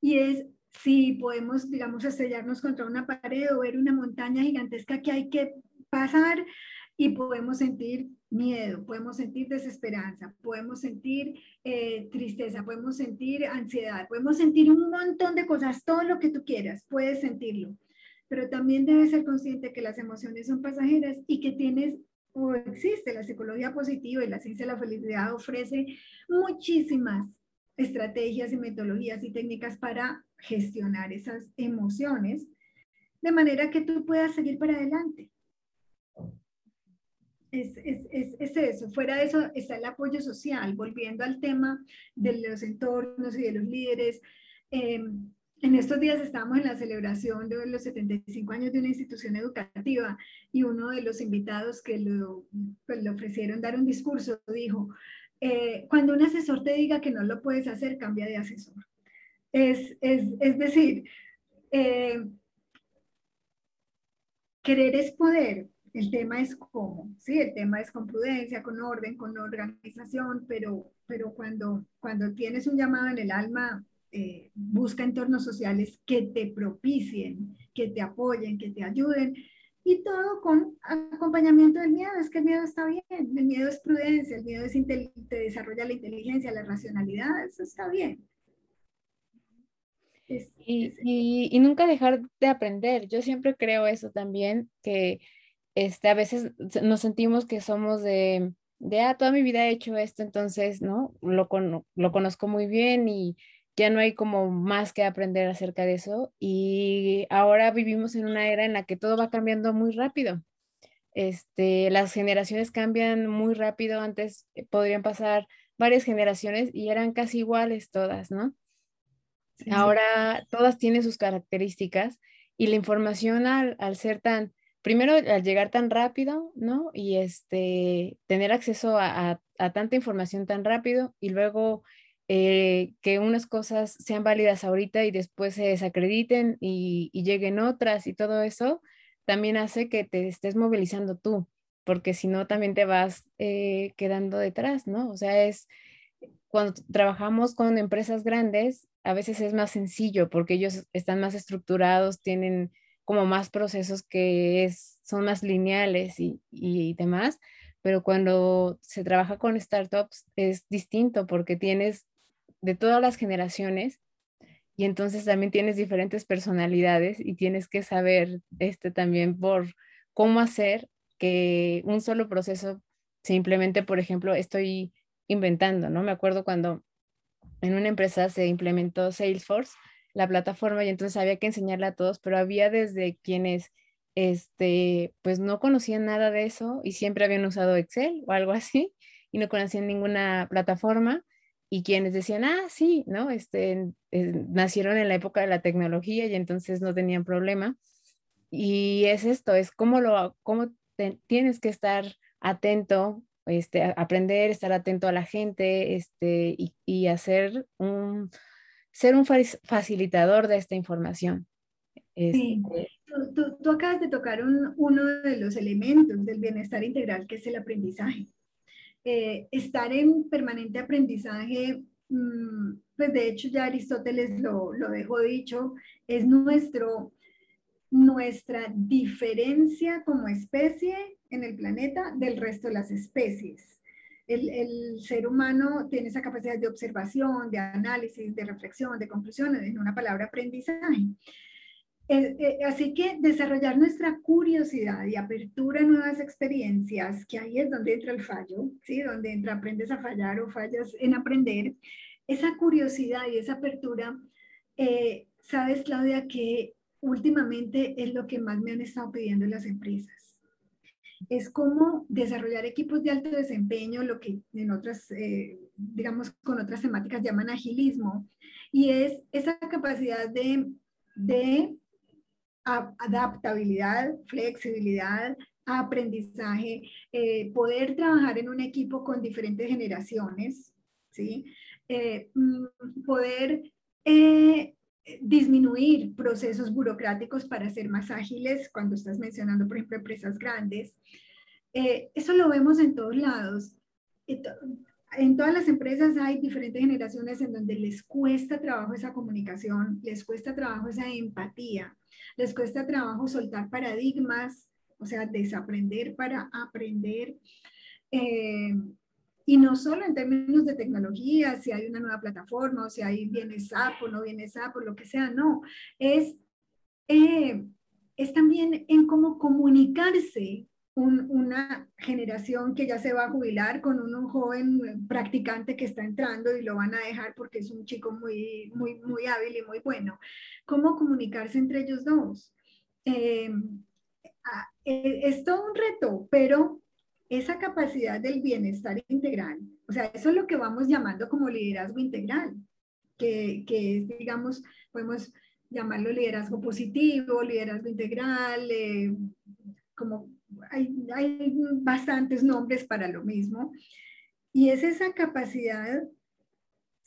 Y es, sí, podemos, digamos, estrellarnos contra una pared o ver una montaña gigantesca que hay que pasar y podemos sentir miedo, podemos sentir desesperanza, podemos sentir eh, tristeza, podemos sentir ansiedad, podemos sentir un montón de cosas, todo lo que tú quieras, puedes sentirlo. Pero también debes ser consciente que las emociones son pasajeras y que tienes o existe la psicología positiva y la ciencia de la felicidad ofrece muchísimas estrategias y metodologías y técnicas para gestionar esas emociones de manera que tú puedas seguir para adelante. Es, es, es, es, eso. Fuera de eso está el apoyo social, volviendo al tema de los entornos y de los líderes. Eh, en estos días estábamos en la celebración de los 75 años de una institución educativa y uno de los invitados que lo, pues, le ofrecieron dar un discurso dijo, eh, cuando un asesor te diga que no lo puedes hacer, cambia de asesor. Es, es, es decir, eh, querer es poder. El tema es cómo, ¿sí? El tema es con prudencia, con orden, con organización, pero, pero cuando, cuando tienes un llamado en el alma, eh, busca entornos sociales que te propicien, que te apoyen, que te ayuden y todo con acompañamiento del miedo. Es que el miedo está bien, el miedo es prudencia, el miedo es te desarrolla la inteligencia, la racionalidad, eso está bien. y, y, nunca dejar de aprender. Yo siempre creo eso también, que este, a veces nos sentimos que somos de, de, ah, toda mi vida he hecho esto, entonces, ¿no? Lo, lo conozco muy bien y ya no hay como más que aprender acerca de eso y ahora vivimos en una era en la que todo va cambiando muy rápido. Este, las generaciones cambian muy rápido, antes eh, podrían pasar varias generaciones y eran casi iguales todas, ¿no? ahora todas tienen sus características y la información al, ser tan, primero al llegar tan rápido, ¿no? Y este, tener acceso a, a tanta información tan rápido y luego eh, que unas cosas sean válidas ahorita y después se desacrediten y, lleguen otras y todo eso, también hace que te estés movilizando tú, porque si no también te vas eh, quedando detrás, ¿no? O sea, es cuando trabajamos con empresas grandes, a veces es más sencillo porque ellos están más estructurados, tienen como más procesos que es, son más lineales y, y demás, pero cuando se trabaja con startups es distinto porque tienes de todas las generaciones y entonces también tienes diferentes personalidades y tienes que saber este también por cómo hacer que un solo proceso simplemente, por ejemplo, estoy inventando, ¿no? Me acuerdo cuando en una empresa se implementó Salesforce, la plataforma, y entonces había que enseñarle a todos, pero había desde quienes este, pues no conocían nada de eso y siempre habían usado Excel o algo así y no conocían ninguna plataforma y quienes decían, ah, sí, ¿no? Este, eh, nacieron en la época de la tecnología y entonces no tenían problema. Y es esto, es cómo, lo, cómo tienes que estar atento, este, aprender, estar atento a la gente este, y, y hacer un, ser un facilitador de esta información. Sí. Este tú, tú, acabas de tocar un, uno de los elementos del bienestar integral, que es el aprendizaje. Eh, estar en permanente aprendizaje, mm, pues de hecho ya Aristóteles lo, lo dejó dicho, es nuestro, nuestra diferencia como especie en el planeta del resto de las especies. El, el, ser humano tiene esa capacidad de observación, de análisis, de reflexión, de conclusión, en una palabra aprendizaje. Eh, eh, así que desarrollar nuestra curiosidad y apertura a nuevas experiencias, que ahí es donde entra el fallo, ¿sí? Donde entra aprendes a fallar o fallas en aprender. Esa curiosidad y esa apertura, eh, sabes, Claudia, que últimamente es lo que más me han estado pidiendo las empresas. Es cómo desarrollar equipos de alto desempeño, lo que en otras, digamos, con otras temáticas llaman agilismo, y es esa capacidad de, de adaptabilidad, flexibilidad, aprendizaje, eh, poder trabajar en un equipo con diferentes generaciones, ¿sí? Eh, mm, poder eh, disminuir procesos burocráticos para ser más ágiles cuando estás mencionando, por ejemplo, empresas grandes. Eso lo vemos en todos lados. En todas las empresas hay diferentes generaciones en donde les cuesta trabajo esa comunicación, les cuesta trabajo esa empatía, les cuesta trabajo soltar paradigmas, o sea, desaprender para aprender. Eh, y no solo en términos de tecnología, si hay una nueva plataforma o si ahí viene SAP o no viene SAP o lo que sea, no. Es, eh, es también en cómo comunicarse una generación que ya se va a jubilar con un, joven practicante que está entrando y lo van a dejar porque es un chico muy, muy, muy hábil y muy bueno. ¿Cómo comunicarse entre ellos dos? Eh, eh, es todo un reto, pero esa capacidad del bienestar integral, o sea, eso es lo que vamos llamando como liderazgo integral, que, que es, digamos, podemos llamarlo liderazgo positivo, liderazgo integral, eh, como hay, hay, bastantes nombres para lo mismo. Y es esa capacidad,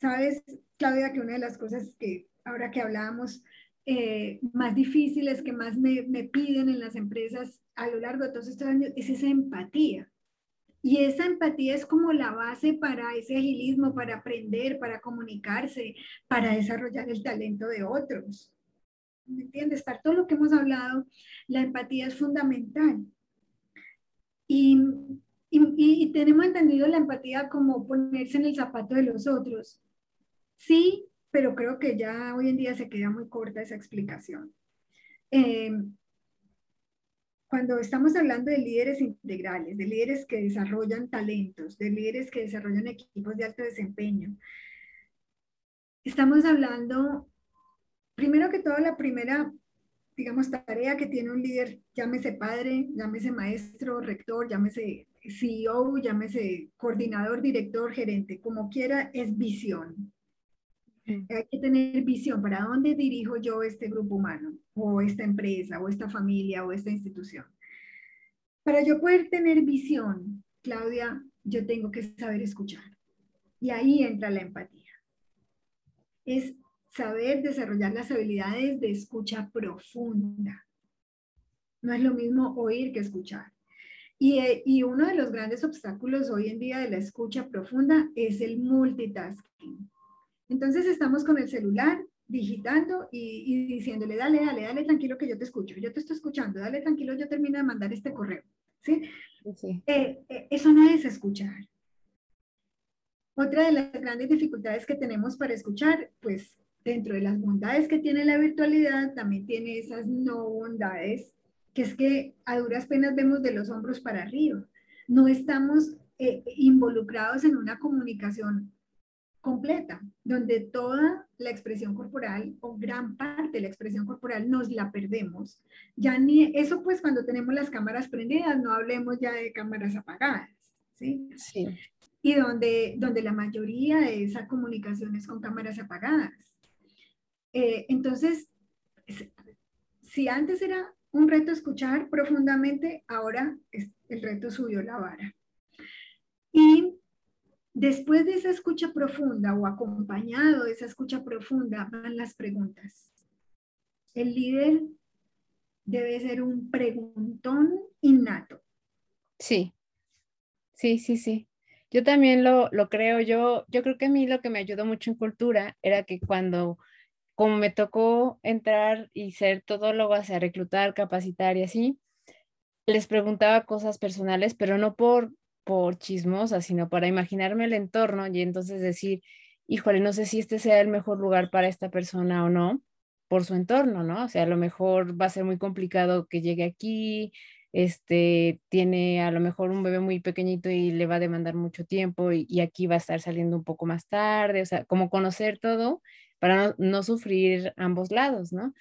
sabes, Claudia, que una de las cosas que ahora que hablábamos eh, más difíciles que más me, me, piden en las empresas a lo largo de todos estos años es esa empatía. Y esa empatía es como la base para ese agilismo, para aprender, para comunicarse, para desarrollar el talento de otros. ¿Me entiendes? Para todo lo que hemos hablado, la empatía es fundamental. Y, y, tenemos entendido la empatía como ponerse en el zapato de los otros. Sí, pero creo que ya hoy en día se queda muy corta esa explicación. Eh, cuando estamos hablando de líderes integrales, de líderes que desarrollan talentos, de líderes que desarrollan equipos de alto desempeño, estamos hablando, primero que todo, la primera, digamos, tarea que tiene un líder, llámese padre, llámese maestro, rector, llámese CEO, llámese coordinador, director, gerente, como quiera, es visión. Hay que tener visión para dónde dirijo yo este grupo humano, o esta empresa, o esta familia, o esta institución. Para yo poder tener visión, Claudia, yo tengo que saber escuchar. Y ahí entra la empatía. Es saber desarrollar las habilidades de escucha profunda. No es lo mismo oír que escuchar. Y, eh, y, uno de los grandes obstáculos hoy en día de la escucha profunda es el multitasking. Entonces estamos con el celular digitando y, diciéndole, dale, dale, dale tranquilo que yo te escucho, yo te estoy escuchando, dale tranquilo, yo termino de mandar este correo. ¿sí? Eh, eh, eso no es escuchar. Otra de las grandes dificultades que tenemos para escuchar, pues dentro de las bondades que tiene la virtualidad, también tiene esas no bondades, que es que a duras penas vemos de los hombros para arriba. No estamos eh, involucrados en una comunicación completa, donde toda la expresión corporal o gran parte de la expresión corporal nos la perdemos. Ya ni eso pues cuando tenemos las cámaras prendidas, no hablemos ya de cámaras apagadas, ¿sí? Sí. Y donde, donde la mayoría de esa comunicación es con cámaras apagadas. Eh, entonces, si antes era un reto escuchar profundamente, ahora el reto subió la vara. Y Después de esa escucha profunda o acompañado de esa escucha profunda van las preguntas. El líder debe ser un preguntón innato. Sí, sí, sí, sí. Yo también lo, lo creo. Yo, yo creo que a mí lo que me ayudó mucho en cultura era que cuando, como me tocó entrar y ser todólogo, o sea, reclutar, capacitar y así, les preguntaba cosas personales, pero no por por chismosa, sino para imaginarme el entorno y entonces decir, híjole, no sé si este sea el mejor lugar para esta persona o no, por su entorno, ¿no? O sea, a lo mejor va a ser muy complicado que llegue aquí, este, tiene a lo mejor un bebé muy pequeñito y le va a demandar mucho tiempo y, aquí va a estar saliendo un poco más tarde, o sea, como conocer todo para no, sufrir ambos lados, ¿no?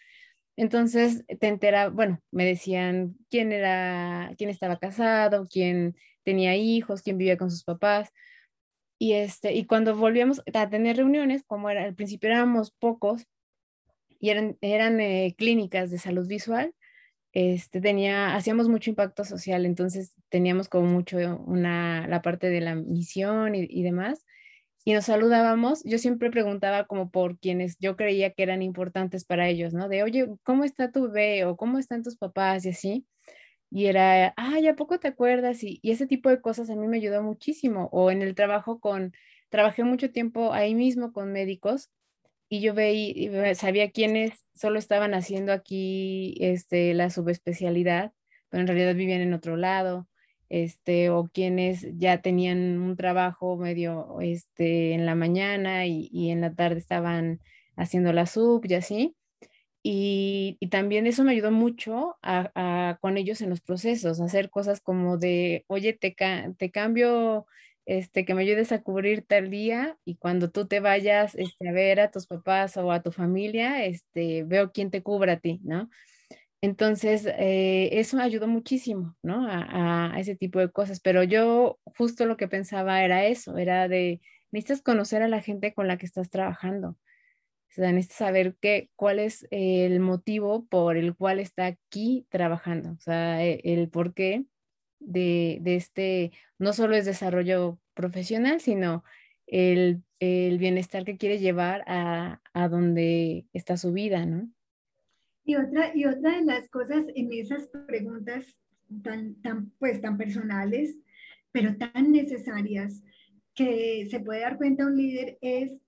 Entonces te entera, bueno, me decían quién era, quién estaba casado, quién tenía hijos, quién vivía con sus papás. Y, este, y cuando volvíamos a tener reuniones, como era, al principio éramos pocos y eran, eran eh, clínicas de salud visual, este, tenía, hacíamos mucho impacto social, entonces teníamos como mucho una, la parte de la misión y demás y nos saludábamos, yo siempre preguntaba como por quienes yo creía que eran importantes para ellos, ¿no? De, oye, ¿cómo está tu bebé? o ¿cómo están tus papás? Y así. y era, ay, ¿a poco te acuerdas? Y, y ese tipo de cosas a mí me ayudó muchísimo. O en el trabajo con, trabajé mucho tiempo ahí mismo con médicos y yo veía, sabía quiénes solo estaban haciendo aquí este, la subespecialidad, pero en realidad vivían en otro lado, este, o quienes ya tenían un trabajo medio este, en la mañana y, en la tarde estaban haciendo la sub y así. Y, también eso me ayudó mucho con ellos en los procesos, hacer cosas como de, oye, te, te cambio este, que me ayudes a cubrir tal día y cuando tú te vayas este, a ver a tus papás o a tu familia, este, veo quién te cubra a ti, ¿no? Entonces, eh, eso ayudó muchísimo, ¿no? A, ese tipo de cosas, pero yo justo lo que pensaba era eso, era de, necesitas conocer a la gente con la que estás trabajando. O sea, necesitas saber qué, cuál es el motivo por el cual está aquí trabajando, o sea, el, el por qué de, de, este, no solo es desarrollo profesional, sino el, el bienestar que quiere llevar a, a, donde está su vida, ¿no? Y otra, y otra de las cosas en esas preguntas tan, tan, pues, tan personales, pero tan necesarias, que se puede dar cuenta un líder es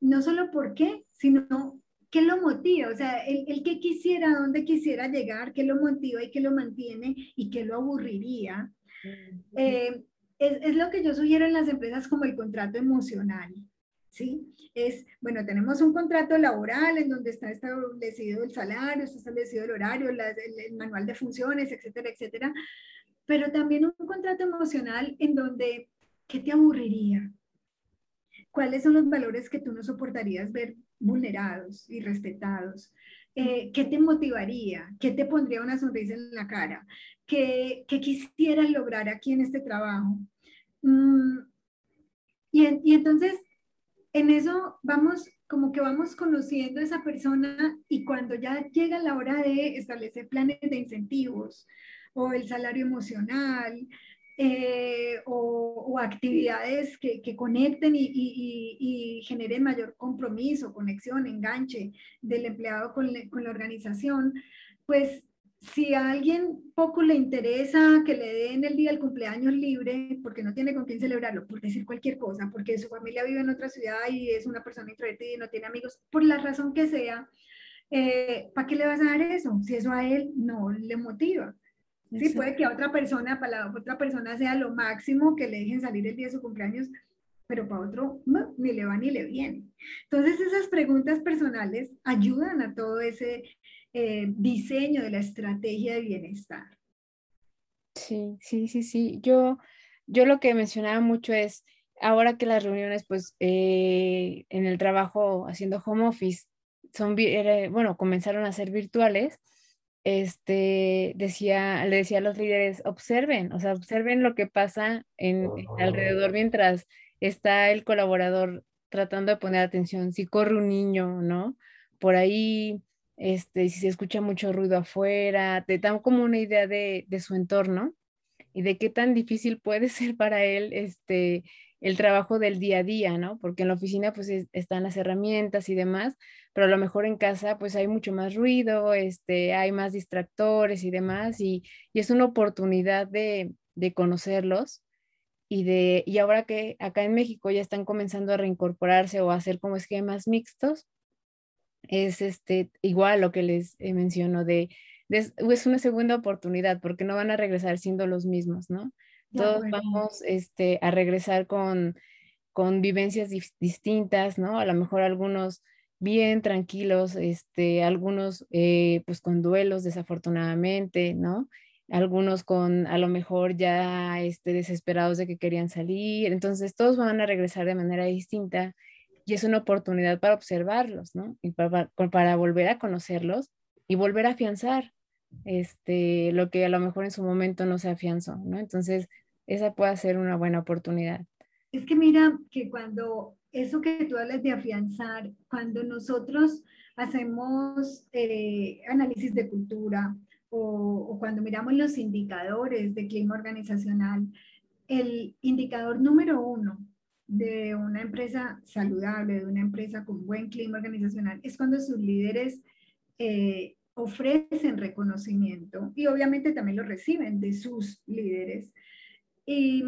no solo por qué, sino ¿qué lo motiva? O sea, el, el que quisiera, dónde quisiera llegar, qué lo motiva y qué lo mantiene y qué lo aburriría. Eh, es, es, lo que yo sugiero en las empresas como el contrato emocional. ¿Sí? Es, bueno, tenemos un contrato laboral en donde está establecido el salario, está establecido el horario, la, el, el manual de funciones, etcétera, etcétera. Pero también un contrato emocional en donde, ¿qué te aburriría? ¿Cuáles son los valores que tú no soportarías ver vulnerados y respetados? Eh, ¿Qué te motivaría? ¿Qué te pondría una sonrisa en la cara? ¿Qué, qué quisieras lograr aquí en este trabajo? Mm, y, y entonces, en eso vamos, como que vamos conociendo a esa persona y cuando ya llega la hora de establecer planes de incentivos o el salario emocional, eh, o, actividades que, conecten y, generen mayor compromiso, conexión, enganche del empleado con, le, con la organización, pues si a alguien poco le interesa que le den el día del cumpleaños libre, porque no tiene con quién celebrarlo, por decir cualquier cosa, porque su familia vive en otra ciudad y es una persona introvertida y no tiene amigos, por la razón que sea, eh, ¿para qué le vas a dar eso? Si eso a él no le motiva. Sí, puede que a otra persona, para la otra persona sea lo máximo que le dejen salir el día de su cumpleaños, pero para otro no, ni le va ni le viene. Entonces esas preguntas personales ayudan a todo ese eh, diseño de la estrategia de bienestar. Sí, sí, sí, sí. Yo, yo lo que mencionaba mucho es, ahora que las reuniones, pues, eh, en el trabajo haciendo home office, son, bueno, comenzaron a ser virtuales, este, decía, le decía a los líderes, observen, o sea, observen lo que pasa en, en, alrededor mientras está el colaborador tratando de poner atención, si corre un niño, ¿no? Por ahí, este, si se escucha mucho ruido afuera, te dan como una idea de, su entorno y de qué tan difícil puede ser para él, este, el trabajo del día a día, ¿no? Porque en la oficina pues es, están las herramientas y demás, pero a lo mejor en casa pues hay mucho más ruido, este, hay más distractores y demás, y, y es una oportunidad de, de, conocerlos. Y, de, y ahora que acá en México ya están comenzando a reincorporarse o a hacer como esquemas mixtos, es este, igual lo que les eh, menciono de, de, es una segunda oportunidad porque no van a regresar siendo los mismos, ¿no? Todos bueno. vamos este, a regresar con, con vivencias di distintas, ¿no? A lo mejor algunos bien tranquilos, este, algunos eh, pues con duelos desafortunadamente, ¿no? Algunos con a lo mejor ya este, desesperados de que querían salir. Entonces todos van a regresar de manera distinta y es una oportunidad para observarlos, ¿no? Y para, para volver a conocerlos y volver a afianzar este, lo que a lo mejor en su momento no se afianzó, ¿no? Entonces, esa puede ser una buena oportunidad. Es que mira que cuando eso que tú hablas de afianzar, cuando nosotros hacemos eh, análisis de cultura o, o cuando miramos los indicadores de clima organizacional, el indicador número uno de una empresa saludable, de una empresa con buen clima organizacional, es cuando sus líderes eh, ofrecen reconocimiento y obviamente también lo reciben de sus líderes. Y,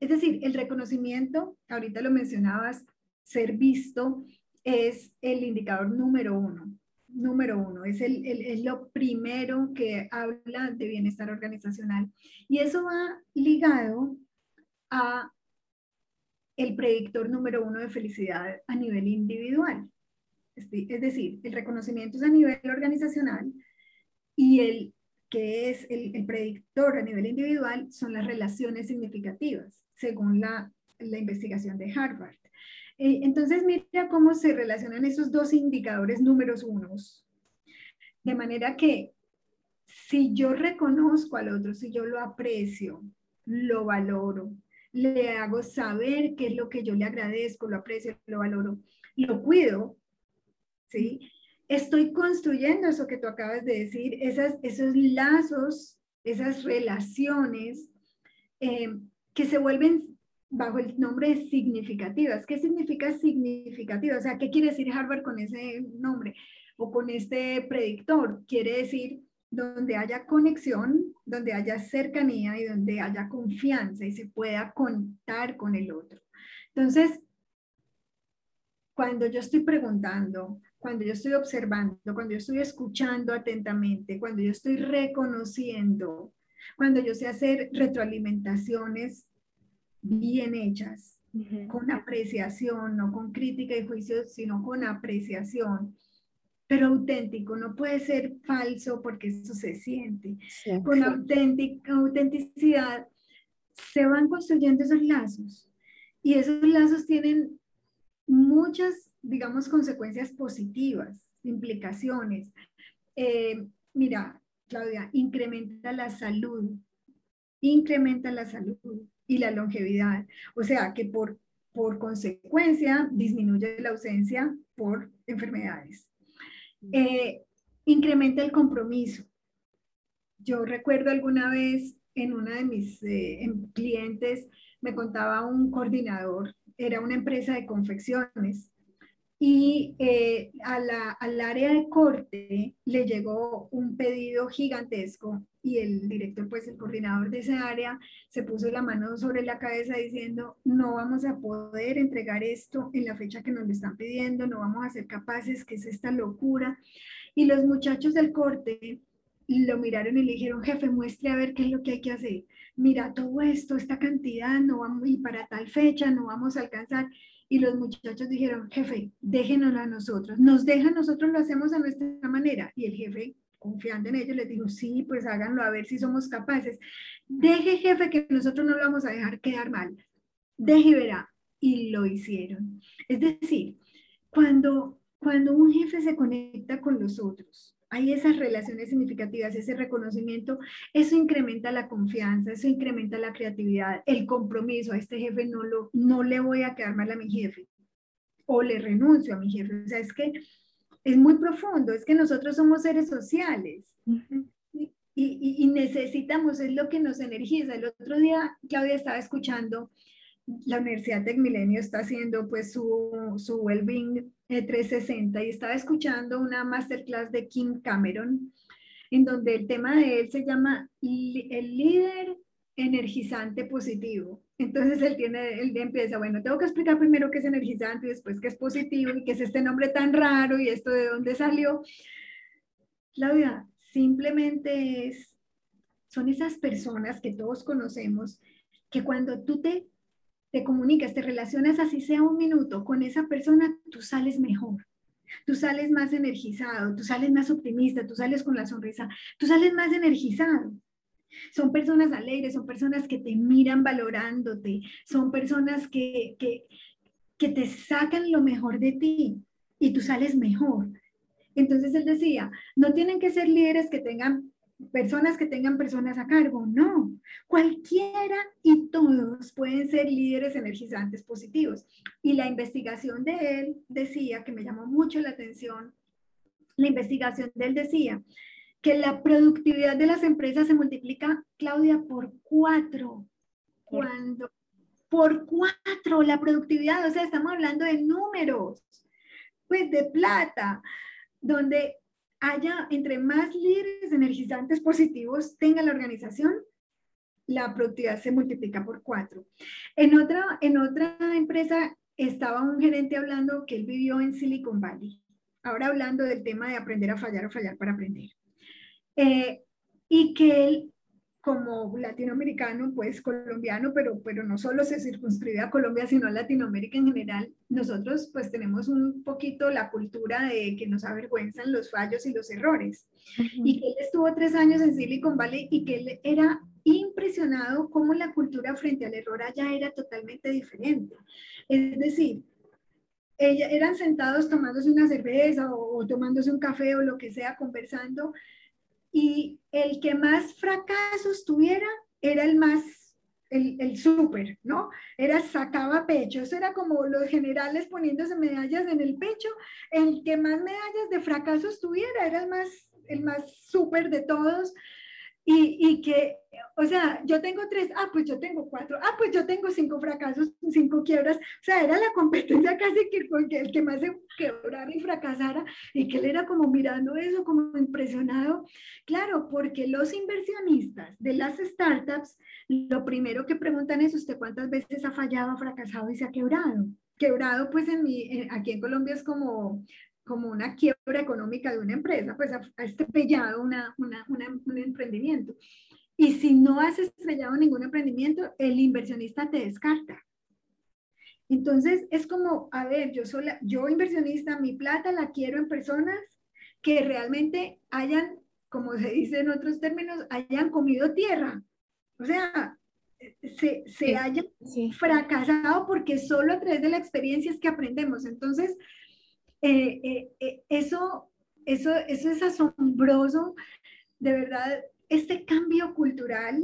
es decir, el reconocimiento, ahorita lo mencionabas, ser visto es el indicador número uno. Número uno, es, el, es lo primero que habla de bienestar organizacional. Y eso va ligado a el predictor número uno de felicidad a nivel individual. Es decir, el reconocimiento es a nivel organizacional y el que es el, predictor a nivel individual son las relaciones significativas, según la, investigación de Harvard. Eh, entonces, mira cómo se relacionan esos dos indicadores números unos. De manera que si yo reconozco al otro, si yo lo aprecio, lo valoro, le hago saber qué es lo que yo le agradezco, lo aprecio, lo valoro, lo cuido, ¿sí? Estoy construyendo eso que tú acabas de decir, esas, esos lazos, esas relaciones eh, que se vuelven bajo el nombre de significativas. ¿Qué significa significativa? O sea, ¿qué quiere decir Harvard con ese nombre o con este predictor? Quiere decir donde haya conexión, donde haya cercanía y donde haya confianza y se pueda contar con el otro. Entonces, cuando yo estoy preguntando, cuando yo estoy observando, cuando yo estoy escuchando atentamente, cuando yo estoy reconociendo, cuando yo sé hacer retroalimentaciones bien hechas, con apreciación, no con crítica y juicio, sino con apreciación, pero auténtico, no puede ser falso porque eso se siente. Con autenticidad se van construyendo esos lazos y esos lazos tienen muchas digamos, consecuencias positivas, implicaciones. Eh, mira, Claudia, incrementa la salud, incrementa la salud y la longevidad. O sea, que por, por consecuencia disminuye la ausencia por enfermedades. Eh, incrementa el compromiso. Yo recuerdo alguna vez en una de mis eh, clientes, me contaba un coordinador, era una empresa de confecciones, y eh, al área de corte le llegó un pedido gigantesco y el director, pues el coordinador de esa área, se puso la mano sobre la cabeza diciendo, no vamos a poder entregar esto en la fecha que nos lo están pidiendo, no vamos a ser capaces, que es esta locura. Y los muchachos del corte lo miraron y le dijeron, jefe, muestre a ver qué es lo que hay que hacer. Mira, todo esto, esta cantidad, no vamos, y para tal fecha no vamos a alcanzar. Y los muchachos dijeron, jefe, déjenoslo a nosotros. Nos dejan, nosotros lo hacemos a nuestra manera. Y el jefe, confiando en ellos, les dijo, sí, pues háganlo a ver si somos capaces. Deje, jefe, que nosotros no lo vamos a dejar quedar mal. Deje, verá. Y lo hicieron. Es decir, cuando, cuando un jefe se conecta con los otros, hay esas relaciones significativas, ese reconocimiento, eso incrementa la confianza, eso incrementa la creatividad, el compromiso. A este jefe no, lo, no le voy a quedar mal a mi jefe o le renuncio a mi jefe. O sea, es que es muy profundo, es que nosotros somos seres sociales. y, y, necesitamos, es lo que nos energiza. El otro día, Claudia estaba escuchando la Universidad Tech Milenio está haciendo pues su, su Wellbeing 360 y estaba escuchando una masterclass de Kim Cameron en donde el tema de él se llama el líder energizante positivo. Entonces él tiene, él empieza, bueno, tengo que explicar primero qué es energizante y después qué es positivo y qué es este nombre tan raro y esto de dónde salió. Claudia, simplemente es, son esas personas que todos conocemos que cuando tú te te comunicas, te relacionas así sea un minuto con esa persona, tú sales mejor. Tú sales más energizado, tú sales más optimista, tú sales con la sonrisa, tú sales más energizado. Son personas alegres, son personas que te miran valorándote, son personas que, que, que te sacan lo mejor de ti y tú sales mejor. Entonces él decía, no tienen que ser líderes que tengan personas que tengan personas a cargo, no. Cualquiera y todos pueden ser líderes energizantes positivos. Y la investigación de él decía, que me llamó mucho la atención, la investigación de él decía que la productividad de las empresas se multiplica, Claudia, por cuatro. Cuando, por cuatro la productividad, o sea, estamos hablando de números, pues de plata, donde haya, entre más líderes energizantes positivos tenga la organización, la productividad se multiplica por cuatro. En otra, en otra empresa estaba un gerente hablando que él vivió en Silicon Valley, ahora hablando del tema de aprender a fallar o fallar para aprender. Eh, y que él como latinoamericano, pues colombiano, pero, pero no solo se circunscribe a Colombia, sino a Latinoamérica en general, nosotros pues tenemos un poquito la cultura de que nos avergüenzan los fallos y los errores. Y que él estuvo tres años en Silicon Valley y que él era impresionado cómo la cultura frente al error allá era totalmente diferente. Es decir, eran sentados tomándose una cerveza o, o tomándose un café o lo que sea, conversando, y el que más fracasos tuviera era el más, el, el súper, ¿no? Era sacaba pecho, eso era como los generales poniéndose medallas en el pecho, el que más medallas de fracasos tuviera era el más, el más súper de todos, y, y, que, o sea, yo tengo tres, ah, pues yo tengo cuatro, ah, pues yo tengo cinco fracasos, cinco quiebras, o sea, era la competencia casi que, el que más se quebrara y fracasara, y que él era como mirando eso, como impresionado. Claro, porque los inversionistas de las startups, lo primero que preguntan es, ¿usted cuántas veces ha fallado, ha fracasado y se ha quebrado? Quebrado, pues en mi, aquí en Colombia es como como una quiebra económica de una empresa, pues ha, estrellado una, una, un emprendimiento. Y si no has estrellado ningún emprendimiento, el inversionista te descarta. Entonces es como, a ver, yo sola, yo inversionista, mi plata la quiero en personas que realmente hayan, como se dice en otros términos, hayan comido tierra. O sea, se, se hayan fracasado porque solo a través de la experiencia es que aprendemos. Entonces, eh, eh, eh, eso, eso, eso es asombroso, de verdad, este cambio cultural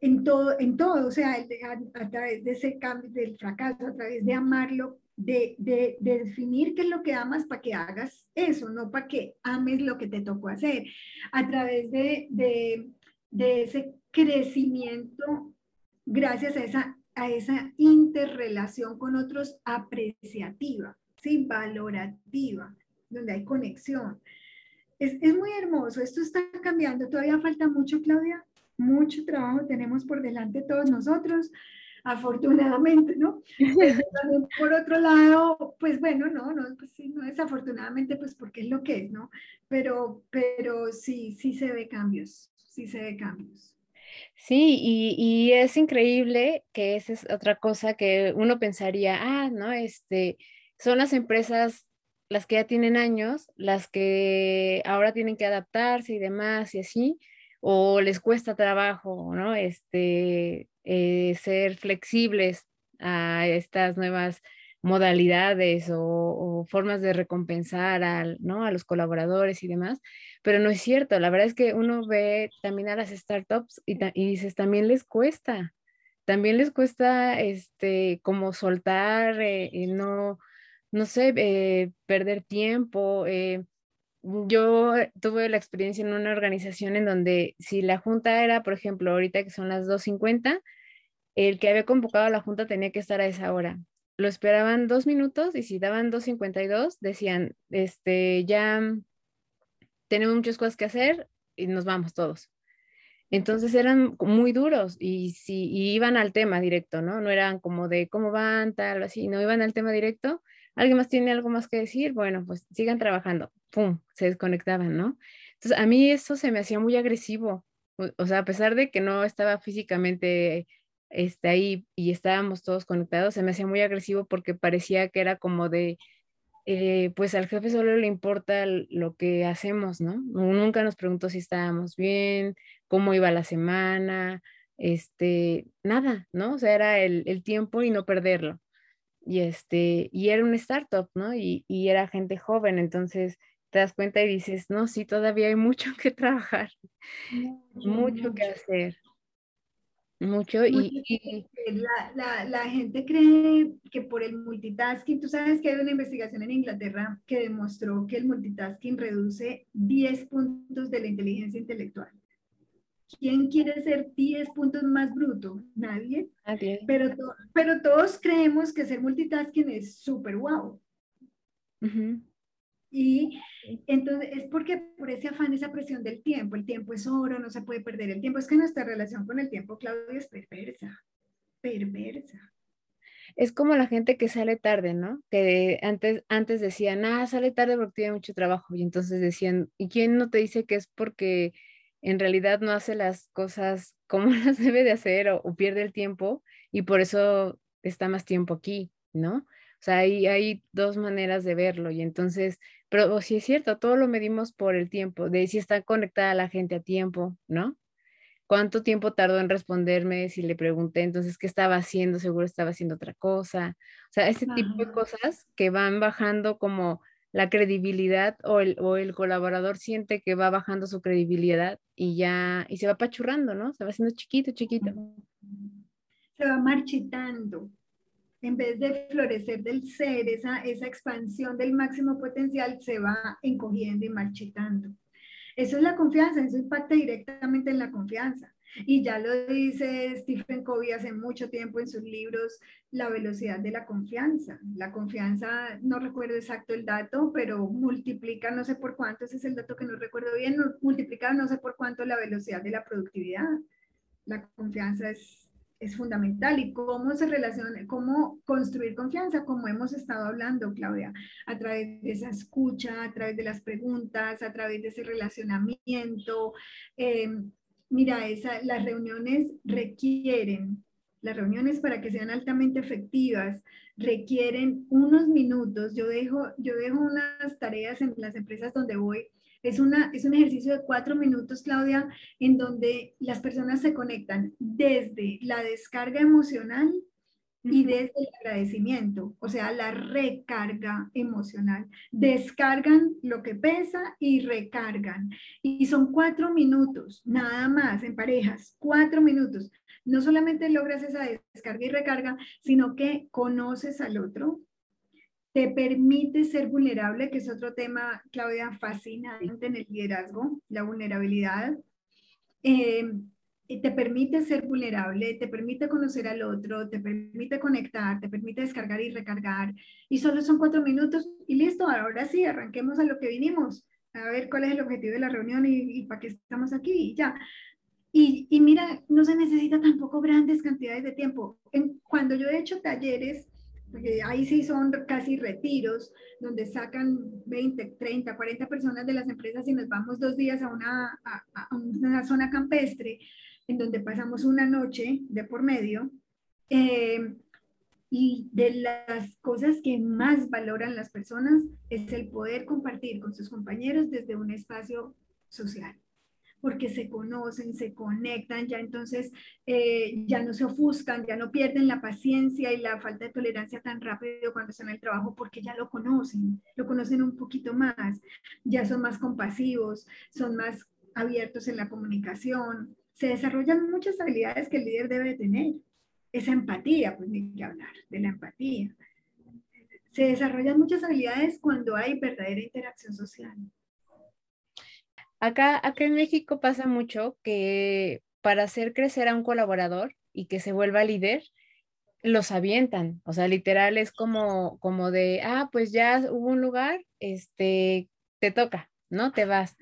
en todo, en todo o sea, a, través de ese cambio del fracaso, a través de amarlo, de, de, definir qué es lo que amas para que hagas eso, no para que ames lo que te tocó hacer, a través de, de ese crecimiento gracias a esa, a esa interrelación con otros apreciativa. ¿Sí? valorativa, donde hay conexión. Es, es muy hermoso, esto está cambiando, todavía falta mucho, Claudia, mucho trabajo tenemos por delante todos nosotros, afortunadamente, ¿no? por otro lado, pues bueno, no, no, pues sí, no desafortunadamente, pues porque es lo que es, ¿no? Pero, pero sí, sí se ve cambios, sí se ve cambios. Sí, y, y, es increíble que esa es otra cosa que uno pensaría, ah, no, este, son las empresas las que ya tienen años, las que ahora tienen que adaptarse y demás y así, o les cuesta trabajo, ¿no? Este, eh, ser flexibles a estas nuevas modalidades o, formas de recompensar al, ¿no? a los colaboradores y demás, pero no es cierto, la verdad es que uno ve también a las startups y, y dices, también les cuesta, también les cuesta este, como soltar, eh, no no sé, eh, perder tiempo. Eh, yo tuve la experiencia en una organización en donde si la junta era, por ejemplo, ahorita que son las 2.50, el que había convocado a la junta tenía que estar a esa hora. Lo esperaban dos minutos y si daban 2.52, decían, este, ya tenemos muchas cosas que hacer y nos vamos todos. Entonces eran muy duros y, si, iban al tema directo, ¿no? No eran como de cómo van, tal, así, no iban al tema directo ¿Alguien más tiene algo más que decir? Bueno, pues sigan trabajando. ¡Pum! Se desconectaban, ¿no? Entonces, a mí eso se me hacía muy agresivo. O, sea, a pesar de que no estaba físicamente este, ahí y estábamos todos conectados, se me hacía muy agresivo porque parecía que era como de, eh, pues al jefe solo le importa lo que hacemos, ¿no? Nunca nos preguntó si estábamos bien, cómo iba la semana, este, nada, ¿no? O sea, era el, el tiempo y no perderlo y, este, y era un startup, ¿no? Y, y, era gente joven, entonces te das cuenta y dices, no, sí, todavía hay mucho que trabajar, mucho, que hacer. Mucho y, La, la, la, gente cree que por el multitasking, tú sabes que hay una investigación en Inglaterra que demostró que el multitasking reduce 10 puntos de la inteligencia intelectual. ¿Quién quiere ser 10 puntos más bruto? Nadie. Pero, pero todos creemos que ser multitasking es súper guau. Y entonces es porque por ese afán, esa presión del tiempo, el tiempo es oro, no se puede perder el tiempo. Es que nuestra relación con el tiempo, Claudia, es perversa, perversa. Es como la gente que sale tarde, ¿no? Que antes, antes decían, ah, sale tarde porque tiene mucho trabajo. Y entonces decían, ¿y quién no te dice que es porque en realidad no hace las cosas como las debe de hacer o, o pierde el tiempo y por eso está más tiempo aquí, ¿no? O sea, hay, hay dos maneras de verlo y entonces, pero sí es cierto, todo lo medimos por el tiempo, de si está conectada la gente a tiempo, ¿no? ¿Cuánto tiempo tardó en responderme si le pregunté entonces qué estaba haciendo? Seguro estaba haciendo otra cosa. O sea, ese tipo de cosas que van bajando como la credibilidad o el, o el colaborador siente que va bajando su credibilidad y ya, y se va pachurrando, ¿no? Se va haciendo chiquito, chiquito. Se va marchitando en vez de florecer del ser, esa, esa expansión del máximo potencial se va encogiendo y marchitando. Eso es la confianza, eso impacta directamente en la confianza. Y ya lo dice Stephen Covey hace mucho tiempo en sus libros, la velocidad de la confianza. La confianza, no recuerdo exacto el dato, pero multiplica no sé por cuánto, ese es el dato que no recuerdo bien, multiplica no sé por cuánto la velocidad de la productividad. La confianza es es fundamental y cómo se relaciona, cómo construir confianza, como hemos estado hablando, Claudia, a través de esa escucha, a través de las preguntas, a través de ese relacionamiento. Eh, mira, esa, las reuniones requieren, las reuniones para que sean altamente efectivas, requieren unos minutos. Yo dejo, yo dejo unas tareas en las empresas donde voy es, una, es un ejercicio de cuatro minutos, Claudia, en donde las personas se conectan desde la descarga emocional y desde el agradecimiento, o sea, la recarga emocional. Descargan lo que pesa y recargan. Y son cuatro minutos, nada más, en parejas, cuatro minutos. No solamente logras esa descarga y recarga, sino que conoces al otro, te permite ser vulnerable, que es otro tema, Claudia, fascinante en el liderazgo, la vulnerabilidad. Eh, te permite ser vulnerable, te permite conocer al otro, te permite conectar, te permite descargar y recargar. Y solo son cuatro minutos y listo, ahora sí, arranquemos a lo que vinimos, a ver cuál es el objetivo de la reunión y, para qué estamos aquí y ya. Y, y, mira, no se necesita tampoco grandes cantidades de tiempo. En, cuando yo he hecho talleres porque ahí sí son casi retiros, donde sacan 20, 30, 40 personas de las empresas y nos vamos dos días a una, a, una zona campestre, en donde pasamos una noche de por medio. Eh, y de las cosas que más valoran las personas es el poder compartir con sus compañeros desde un espacio social porque se conocen, se conectan, ya entonces eh, ya no se ofuscan, ya no pierden la paciencia y la falta de tolerancia tan rápido cuando están en el trabajo porque ya lo conocen, lo conocen un poquito más, ya son más compasivos, son más abiertos en la comunicación, se desarrollan muchas habilidades que el líder debe tener. Esa empatía, pues ni que hablar de la empatía. Se desarrollan muchas habilidades cuando hay verdadera interacción social. Acá, acá en México pasa mucho que para hacer crecer a un colaborador y que se vuelva líder, los avientan. O sea, literal es como, como de, ah, pues ya hubo un lugar, este, te toca, ¿no? Te vas.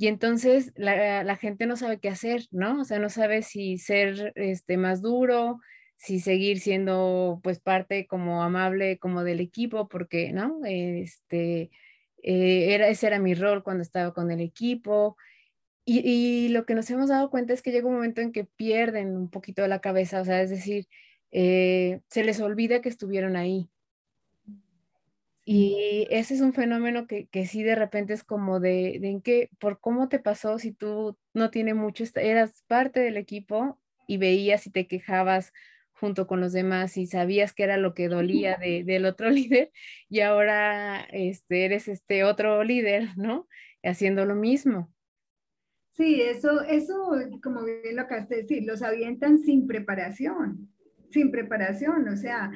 Y entonces la, gente no sabe qué hacer, ¿no? O sea, no sabe si ser este, más duro, si seguir siendo pues parte como amable como del equipo, porque, ¿no? Este, eh, era, ese era mi rol cuando estaba con el equipo. Y, lo que nos hemos dado cuenta es que llega un momento en que pierden un poquito la cabeza, o sea, es decir, eh, se les olvida que estuvieron ahí. Y ese es un fenómeno que, que sí de repente es como de, de, en qué, por cómo te pasó si tú no tienes mucho, eras parte del equipo y veías y te quejabas junto con los demás y sabías que era lo que dolía de, del otro líder y ahora este, eres este otro líder, ¿no? Haciendo lo mismo. Sí, eso, eso, como bien lo acabas de decir, los avientan sin preparación, sin preparación, o sea,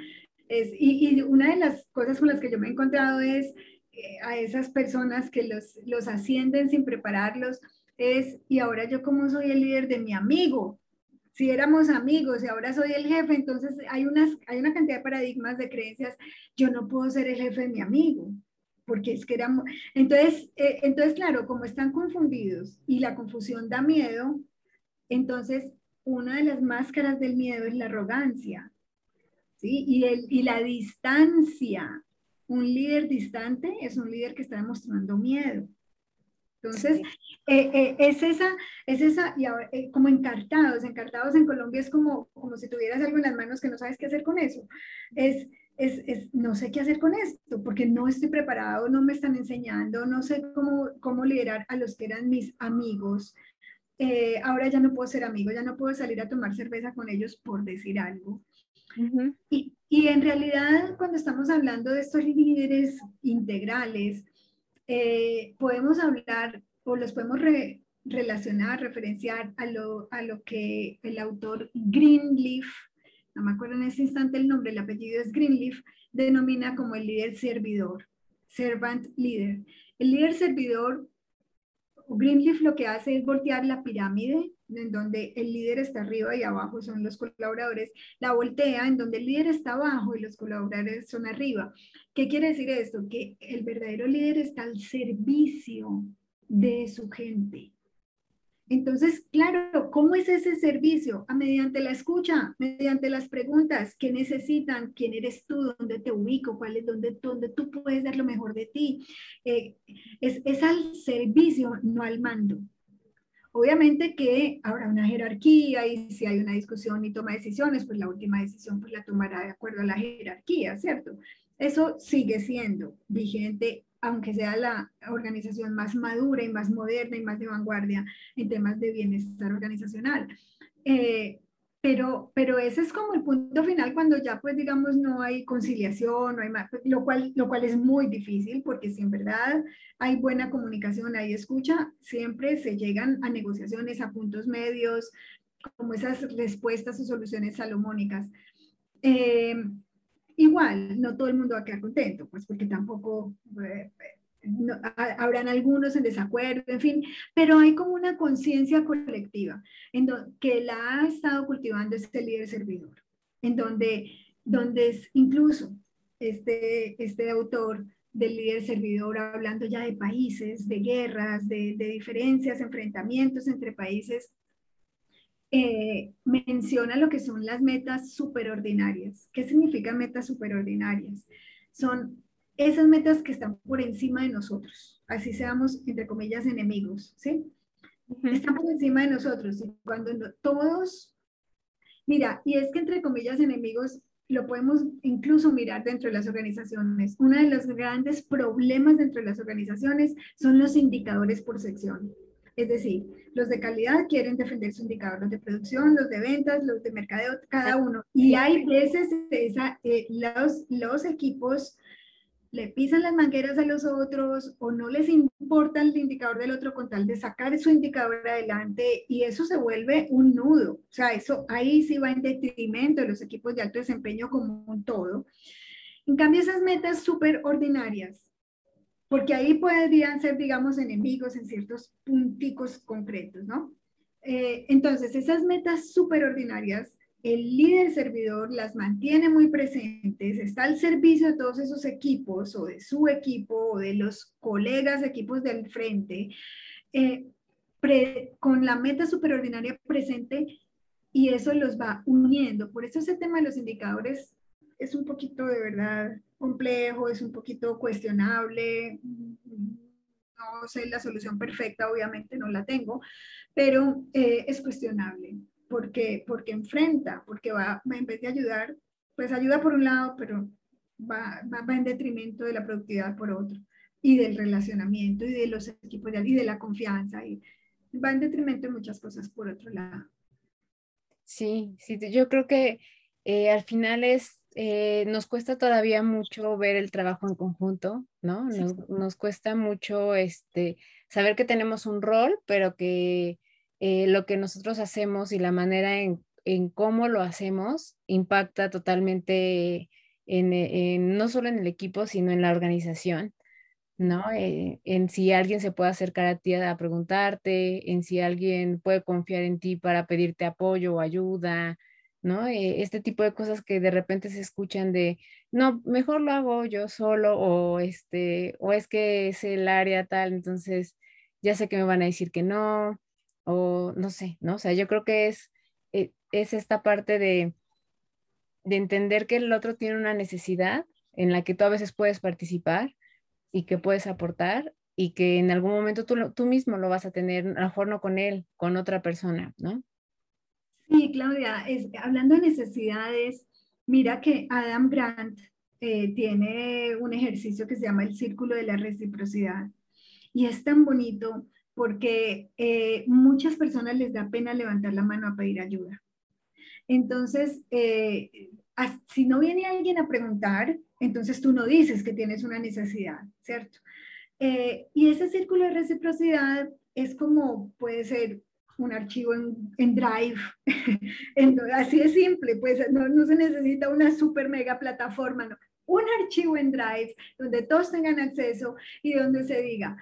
es, y, una de las cosas con las que yo me he encontrado es eh, a esas personas que los, los ascienden sin prepararlos, es, y ahora yo como soy el líder de mi amigo, si éramos amigos y ahora soy el jefe, entonces hay, unas, hay una cantidad de paradigmas, de creencias, yo no puedo ser el jefe de mi amigo. porque es que éramos, entonces, eh, entonces, claro, como están confundidos y la confusión da miedo, entonces una de las máscaras del miedo es la arrogancia, ¿sí? Y, el, y la distancia. Un líder distante es un líder que está demostrando miedo. Entonces, eh, eh, es esa, es esa, y ahora, eh, como encartados, encartados en Colombia es como, como si tuvieras algo en las manos que no sabes qué hacer con eso. Es, es, es, no sé qué hacer con esto, porque no estoy preparado, no me están enseñando, no sé cómo, cómo liderar a los que eran mis amigos. ahora ya no puedo ser amigo, ya no puedo salir a tomar cerveza con ellos por decir algo. Y, y en realidad, cuando estamos hablando de estos líderes integrales, eh, podemos hablar o los podemos relacionar, referenciar a lo, a lo que el autor Greenleaf, no me acuerdo en ese instante el nombre, el apellido es Greenleaf, denomina como el líder servidor, servant leader. El líder servidor, Greenleaf lo que hace es voltear la pirámide en donde el líder está arriba y abajo son los colaboradores, la voltea en donde el líder está abajo y los colaboradores son arriba. ¿Qué quiere decir esto? Que el verdadero líder está al servicio de su gente. Entonces, claro, ¿cómo es ese servicio? A mediante la escucha, mediante las preguntas, ¿qué necesitan? ¿Quién eres tú? ¿Dónde te ubico? ¿Cuál es donde, donde tú puedes dar lo mejor de ti? Eh, es, es al servicio, no al mando. Obviamente que habrá una jerarquía y si hay una discusión y toma decisiones, pues la última decisión pues la tomará de acuerdo a la jerarquía, ¿cierto? Eso sigue siendo vigente, aunque sea la organización más madura y más moderna y más de vanguardia en temas de bienestar organizacional. Eh, pero, pero ese es como el punto final cuando ya pues digamos no hay conciliación, no hay más, lo, cual, lo cual es muy difícil porque si en verdad hay buena comunicación, hay escucha, siempre se llegan a negociaciones, a puntos medios, como esas respuestas o soluciones salomónicas. Eh, igual, no todo el mundo va a quedar contento, pues porque tampoco... Eh, habrán algunos en desacuerdo, en fin, pero hay como una conciencia colectiva en que la ha estado cultivando este líder servidor, en donde, donde es incluso este, este autor del líder servidor hablando ya de países, de guerras, de, de diferencias, enfrentamientos entre países, eh, menciona lo que son las metas superordinarias. ¿Qué significa metas superordinarias? Son esas metas que están por encima de nosotros, así seamos, entre comillas, enemigos, ¿sí? Están por encima de nosotros. Y cuando todos, mira, y es que entre comillas, enemigos, lo podemos incluso mirar dentro de las organizaciones. Uno de los grandes problemas dentro de las organizaciones son los indicadores por sección. Es decir, los de calidad quieren defender su indicador, los de producción, los de ventas, los de mercadeo, cada uno. Y hay veces esa, eh, los, los equipos le pisan las mangueras a los otros o no les importa el indicador del otro con tal de sacar su indicador adelante y eso se vuelve un nudo. O sea, eso ahí sí va en detrimento de los equipos de alto desempeño como un todo. En cambio, esas metas súper ordinarias, porque ahí podrían ser, digamos, enemigos en ciertos punticos concretos, ¿no? Eh, entonces, esas metas súper ordinarias el líder servidor las mantiene muy presentes, está al servicio de todos esos equipos o de su equipo o de los colegas equipos del frente, eh, con la meta superordinaria presente y eso los va uniendo. Por eso ese tema de los indicadores es un poquito de verdad complejo, es un poquito cuestionable. No sé la solución perfecta, obviamente no la tengo, pero eh, es cuestionable porque, porque enfrenta, porque va, en vez de ayudar, pues ayuda por un lado, pero va, va, en detrimento de la productividad por otro, y del relacionamiento, y de los equipos, de, y de la confianza, y va en detrimento de muchas cosas por otro lado. Sí, sí, yo creo que eh, al final es, eh, nos cuesta todavía mucho ver el trabajo en conjunto, ¿no? Nos, nos, cuesta mucho este, saber que tenemos un rol, pero que eh, lo que nosotros hacemos y la manera en, cómo lo hacemos impacta totalmente en, no solo en el equipo, sino en la organización, ¿no? Eh, en si alguien se puede acercar a ti a preguntarte, en si alguien puede confiar en ti para pedirte apoyo o ayuda, ¿no? Eh, este tipo de cosas que de repente se escuchan de, no, mejor lo hago yo solo o este, o es que es el área tal, entonces ya sé que me van a decir que no, o no sé, ¿no? O sea, yo creo que es, eh, es esta parte de, de entender que el otro tiene una necesidad en la que tú a veces puedes participar y que puedes aportar y que en algún momento tú, tú mismo lo vas a tener, a lo mejor con él, con otra persona, ¿no? Sí, Claudia, es, hablando de necesidades, mira que Adam Grant eh, tiene un ejercicio que se llama el círculo de la reciprocidad y es tan bonito porque eh, muchas personas les da pena levantar la mano a pedir ayuda. Entonces, eh, si no viene alguien a preguntar, entonces tú no dices que tienes una necesidad, ¿cierto? y ese círculo de reciprocidad es como, puede ser un archivo en, Drive. así de simple, pues no, no, se necesita una super mega plataforma. Un archivo en Drive donde todos tengan acceso y donde se diga,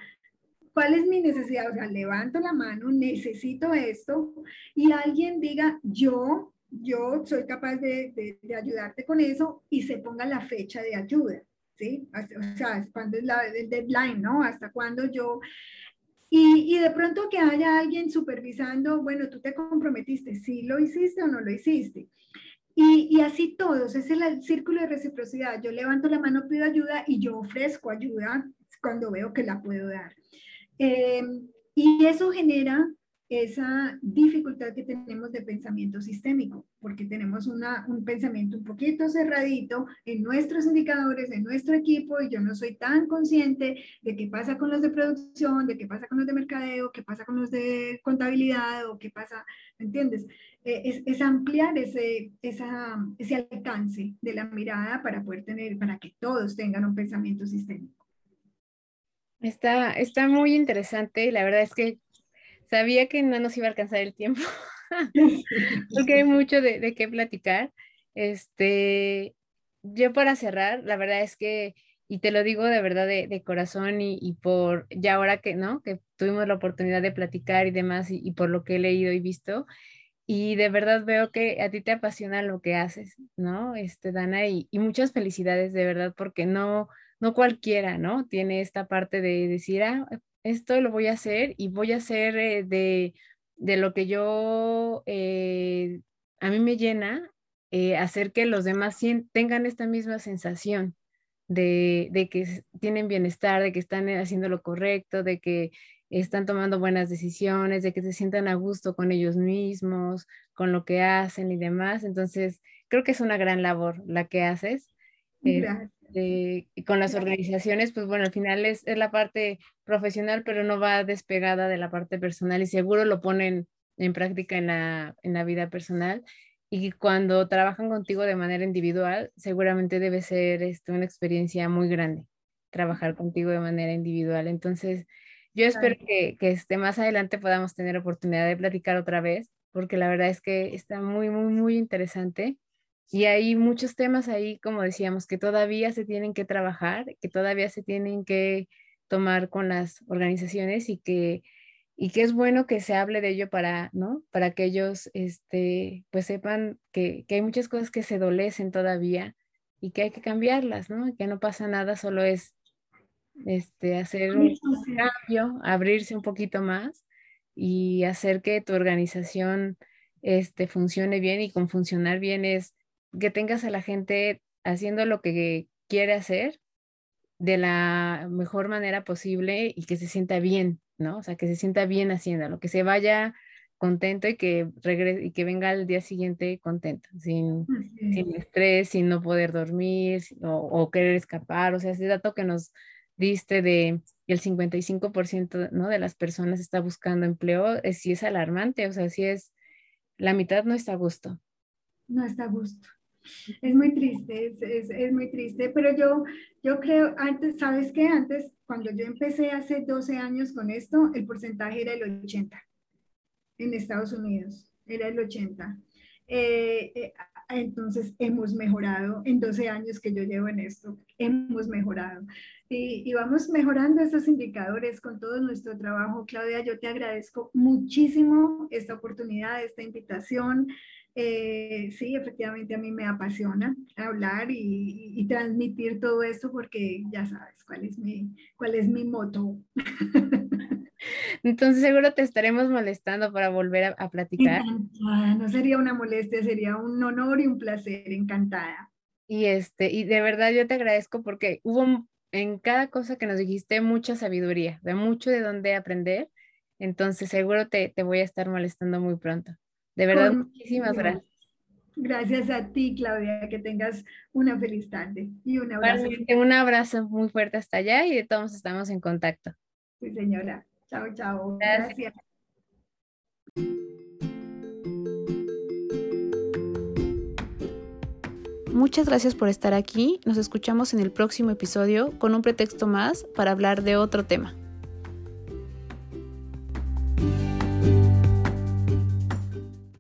¿cuál es mi necesidad? O sea, levanto la mano, necesito esto y alguien diga, yo, yo soy capaz de, de, ayudarte con eso y se ponga la fecha de ayuda. ¿Sí? O sea, cuándo es la, el deadline, ¿no? Hasta cuándo yo y, de pronto que haya alguien supervisando, bueno, tú te comprometiste, si lo hiciste o no lo hiciste. Y, y, así todos, es el, círculo de reciprocidad. Yo levanto la mano, pido ayuda y yo ofrezco ayuda cuando veo que la puedo dar. Eh, y eso genera esa dificultad que tenemos de pensamiento sistémico, porque tenemos una, un pensamiento un poquito cerradito en nuestros indicadores, en nuestro equipo, y yo no soy tan consciente de qué pasa con los de producción, de qué pasa con los de mercadeo, qué pasa con los de contabilidad, o qué pasa, ¿me entiendes? Eh, es, es, ampliar ese, esa, ese alcance de la mirada para poder tener, para que todos tengan un pensamiento sistémico. Está, está muy interesante la verdad es que sabía que no nos iba a alcanzar el tiempo, porque hay mucho de, qué platicar. Este, yo para cerrar, la verdad es que, y te lo digo de verdad de, corazón y, por, ya ahora que, ¿no? Que tuvimos la oportunidad de platicar y demás, y, por lo que he leído y visto, y de verdad veo que a ti te apasiona lo que haces, ¿no? Este, Dana, y, y muchas felicidades de verdad, porque no, no cualquiera, ¿no? Tiene esta parte de decir, ah, esto lo voy a hacer y voy a hacer eh, de, lo que yo, eh, a mí me llena, eh, hacer que los demás tengan esta misma sensación de, de, que tienen bienestar, de que están haciendo lo correcto, de que están tomando buenas decisiones, de que se sientan a gusto con ellos mismos, con lo que hacen y demás. Entonces, creo que es una gran labor la que haces. Y con las organizaciones, pues bueno, al final es, es, la parte profesional, pero no va despegada de la parte personal y seguro lo ponen en práctica en la, en la vida personal. Y cuando trabajan contigo de manera individual, seguramente debe ser este, una experiencia muy grande trabajar contigo de manera individual. Entonces, yo espero que, que este, más adelante podamos tener oportunidad de platicar otra vez, porque la verdad es que está muy, muy, muy interesante y hay muchos temas ahí, como decíamos, que todavía se tienen que trabajar, que todavía se tienen que tomar con las organizaciones y que, y que es bueno que se hable de ello para, ¿no? Para que ellos, este, pues sepan que, que hay muchas cosas que se dolecen todavía y que hay que cambiarlas, ¿no? Que no pasa nada, solo es este, hacer un cambio, abrirse un poquito más y hacer que tu organización este, funcione bien y con funcionar bien es que tengas a la gente haciendo lo que quiere hacer de la mejor manera posible y que se sienta bien, ¿no? O sea, que se sienta bien haciéndolo, que se vaya contento y que regrese y que venga al día siguiente contento, sin, sin estrés, sin no poder dormir o, querer escapar. O sea, ese dato que nos diste de el 55% ¿no? de las personas está buscando empleo, es, sí es alarmante, o sea, sí es, la mitad no está a gusto. No está a gusto. Es muy triste, es, es, muy triste, pero yo, yo creo, antes, ¿sabes qué? Antes, cuando yo empecé hace 12 años con esto, el porcentaje era el 80 en Estados Unidos, era el 80. Eh, eh, entonces hemos mejorado en 12 años que yo llevo en esto, hemos mejorado. Y, y, vamos mejorando esos indicadores con todo nuestro trabajo. Claudia, yo te agradezco muchísimo esta oportunidad, esta invitación. Eh, sí, efectivamente a mí me apasiona hablar y, y, transmitir todo esto porque ya sabes cuál es mi, cuál es mi moto. Entonces seguro te estaremos molestando para volver a, a platicar. Encantada, no sería una molestia, sería un honor y un placer, encantada. Y este, y de verdad yo te agradezco porque hubo en cada cosa que nos dijiste mucha sabiduría, de mucho de dónde aprender. Entonces seguro te, te voy a estar molestando muy pronto. De verdad, muchísimas gracias. Gracias a ti, Claudia, que tengas una feliz tarde y un abrazo. un abrazo muy fuerte hasta allá y de todos estamos en contacto. Sí, señora. Chao, chao. Gracias. Muchas gracias por estar aquí. Nos escuchamos en el próximo episodio con un pretexto más para hablar de otro tema.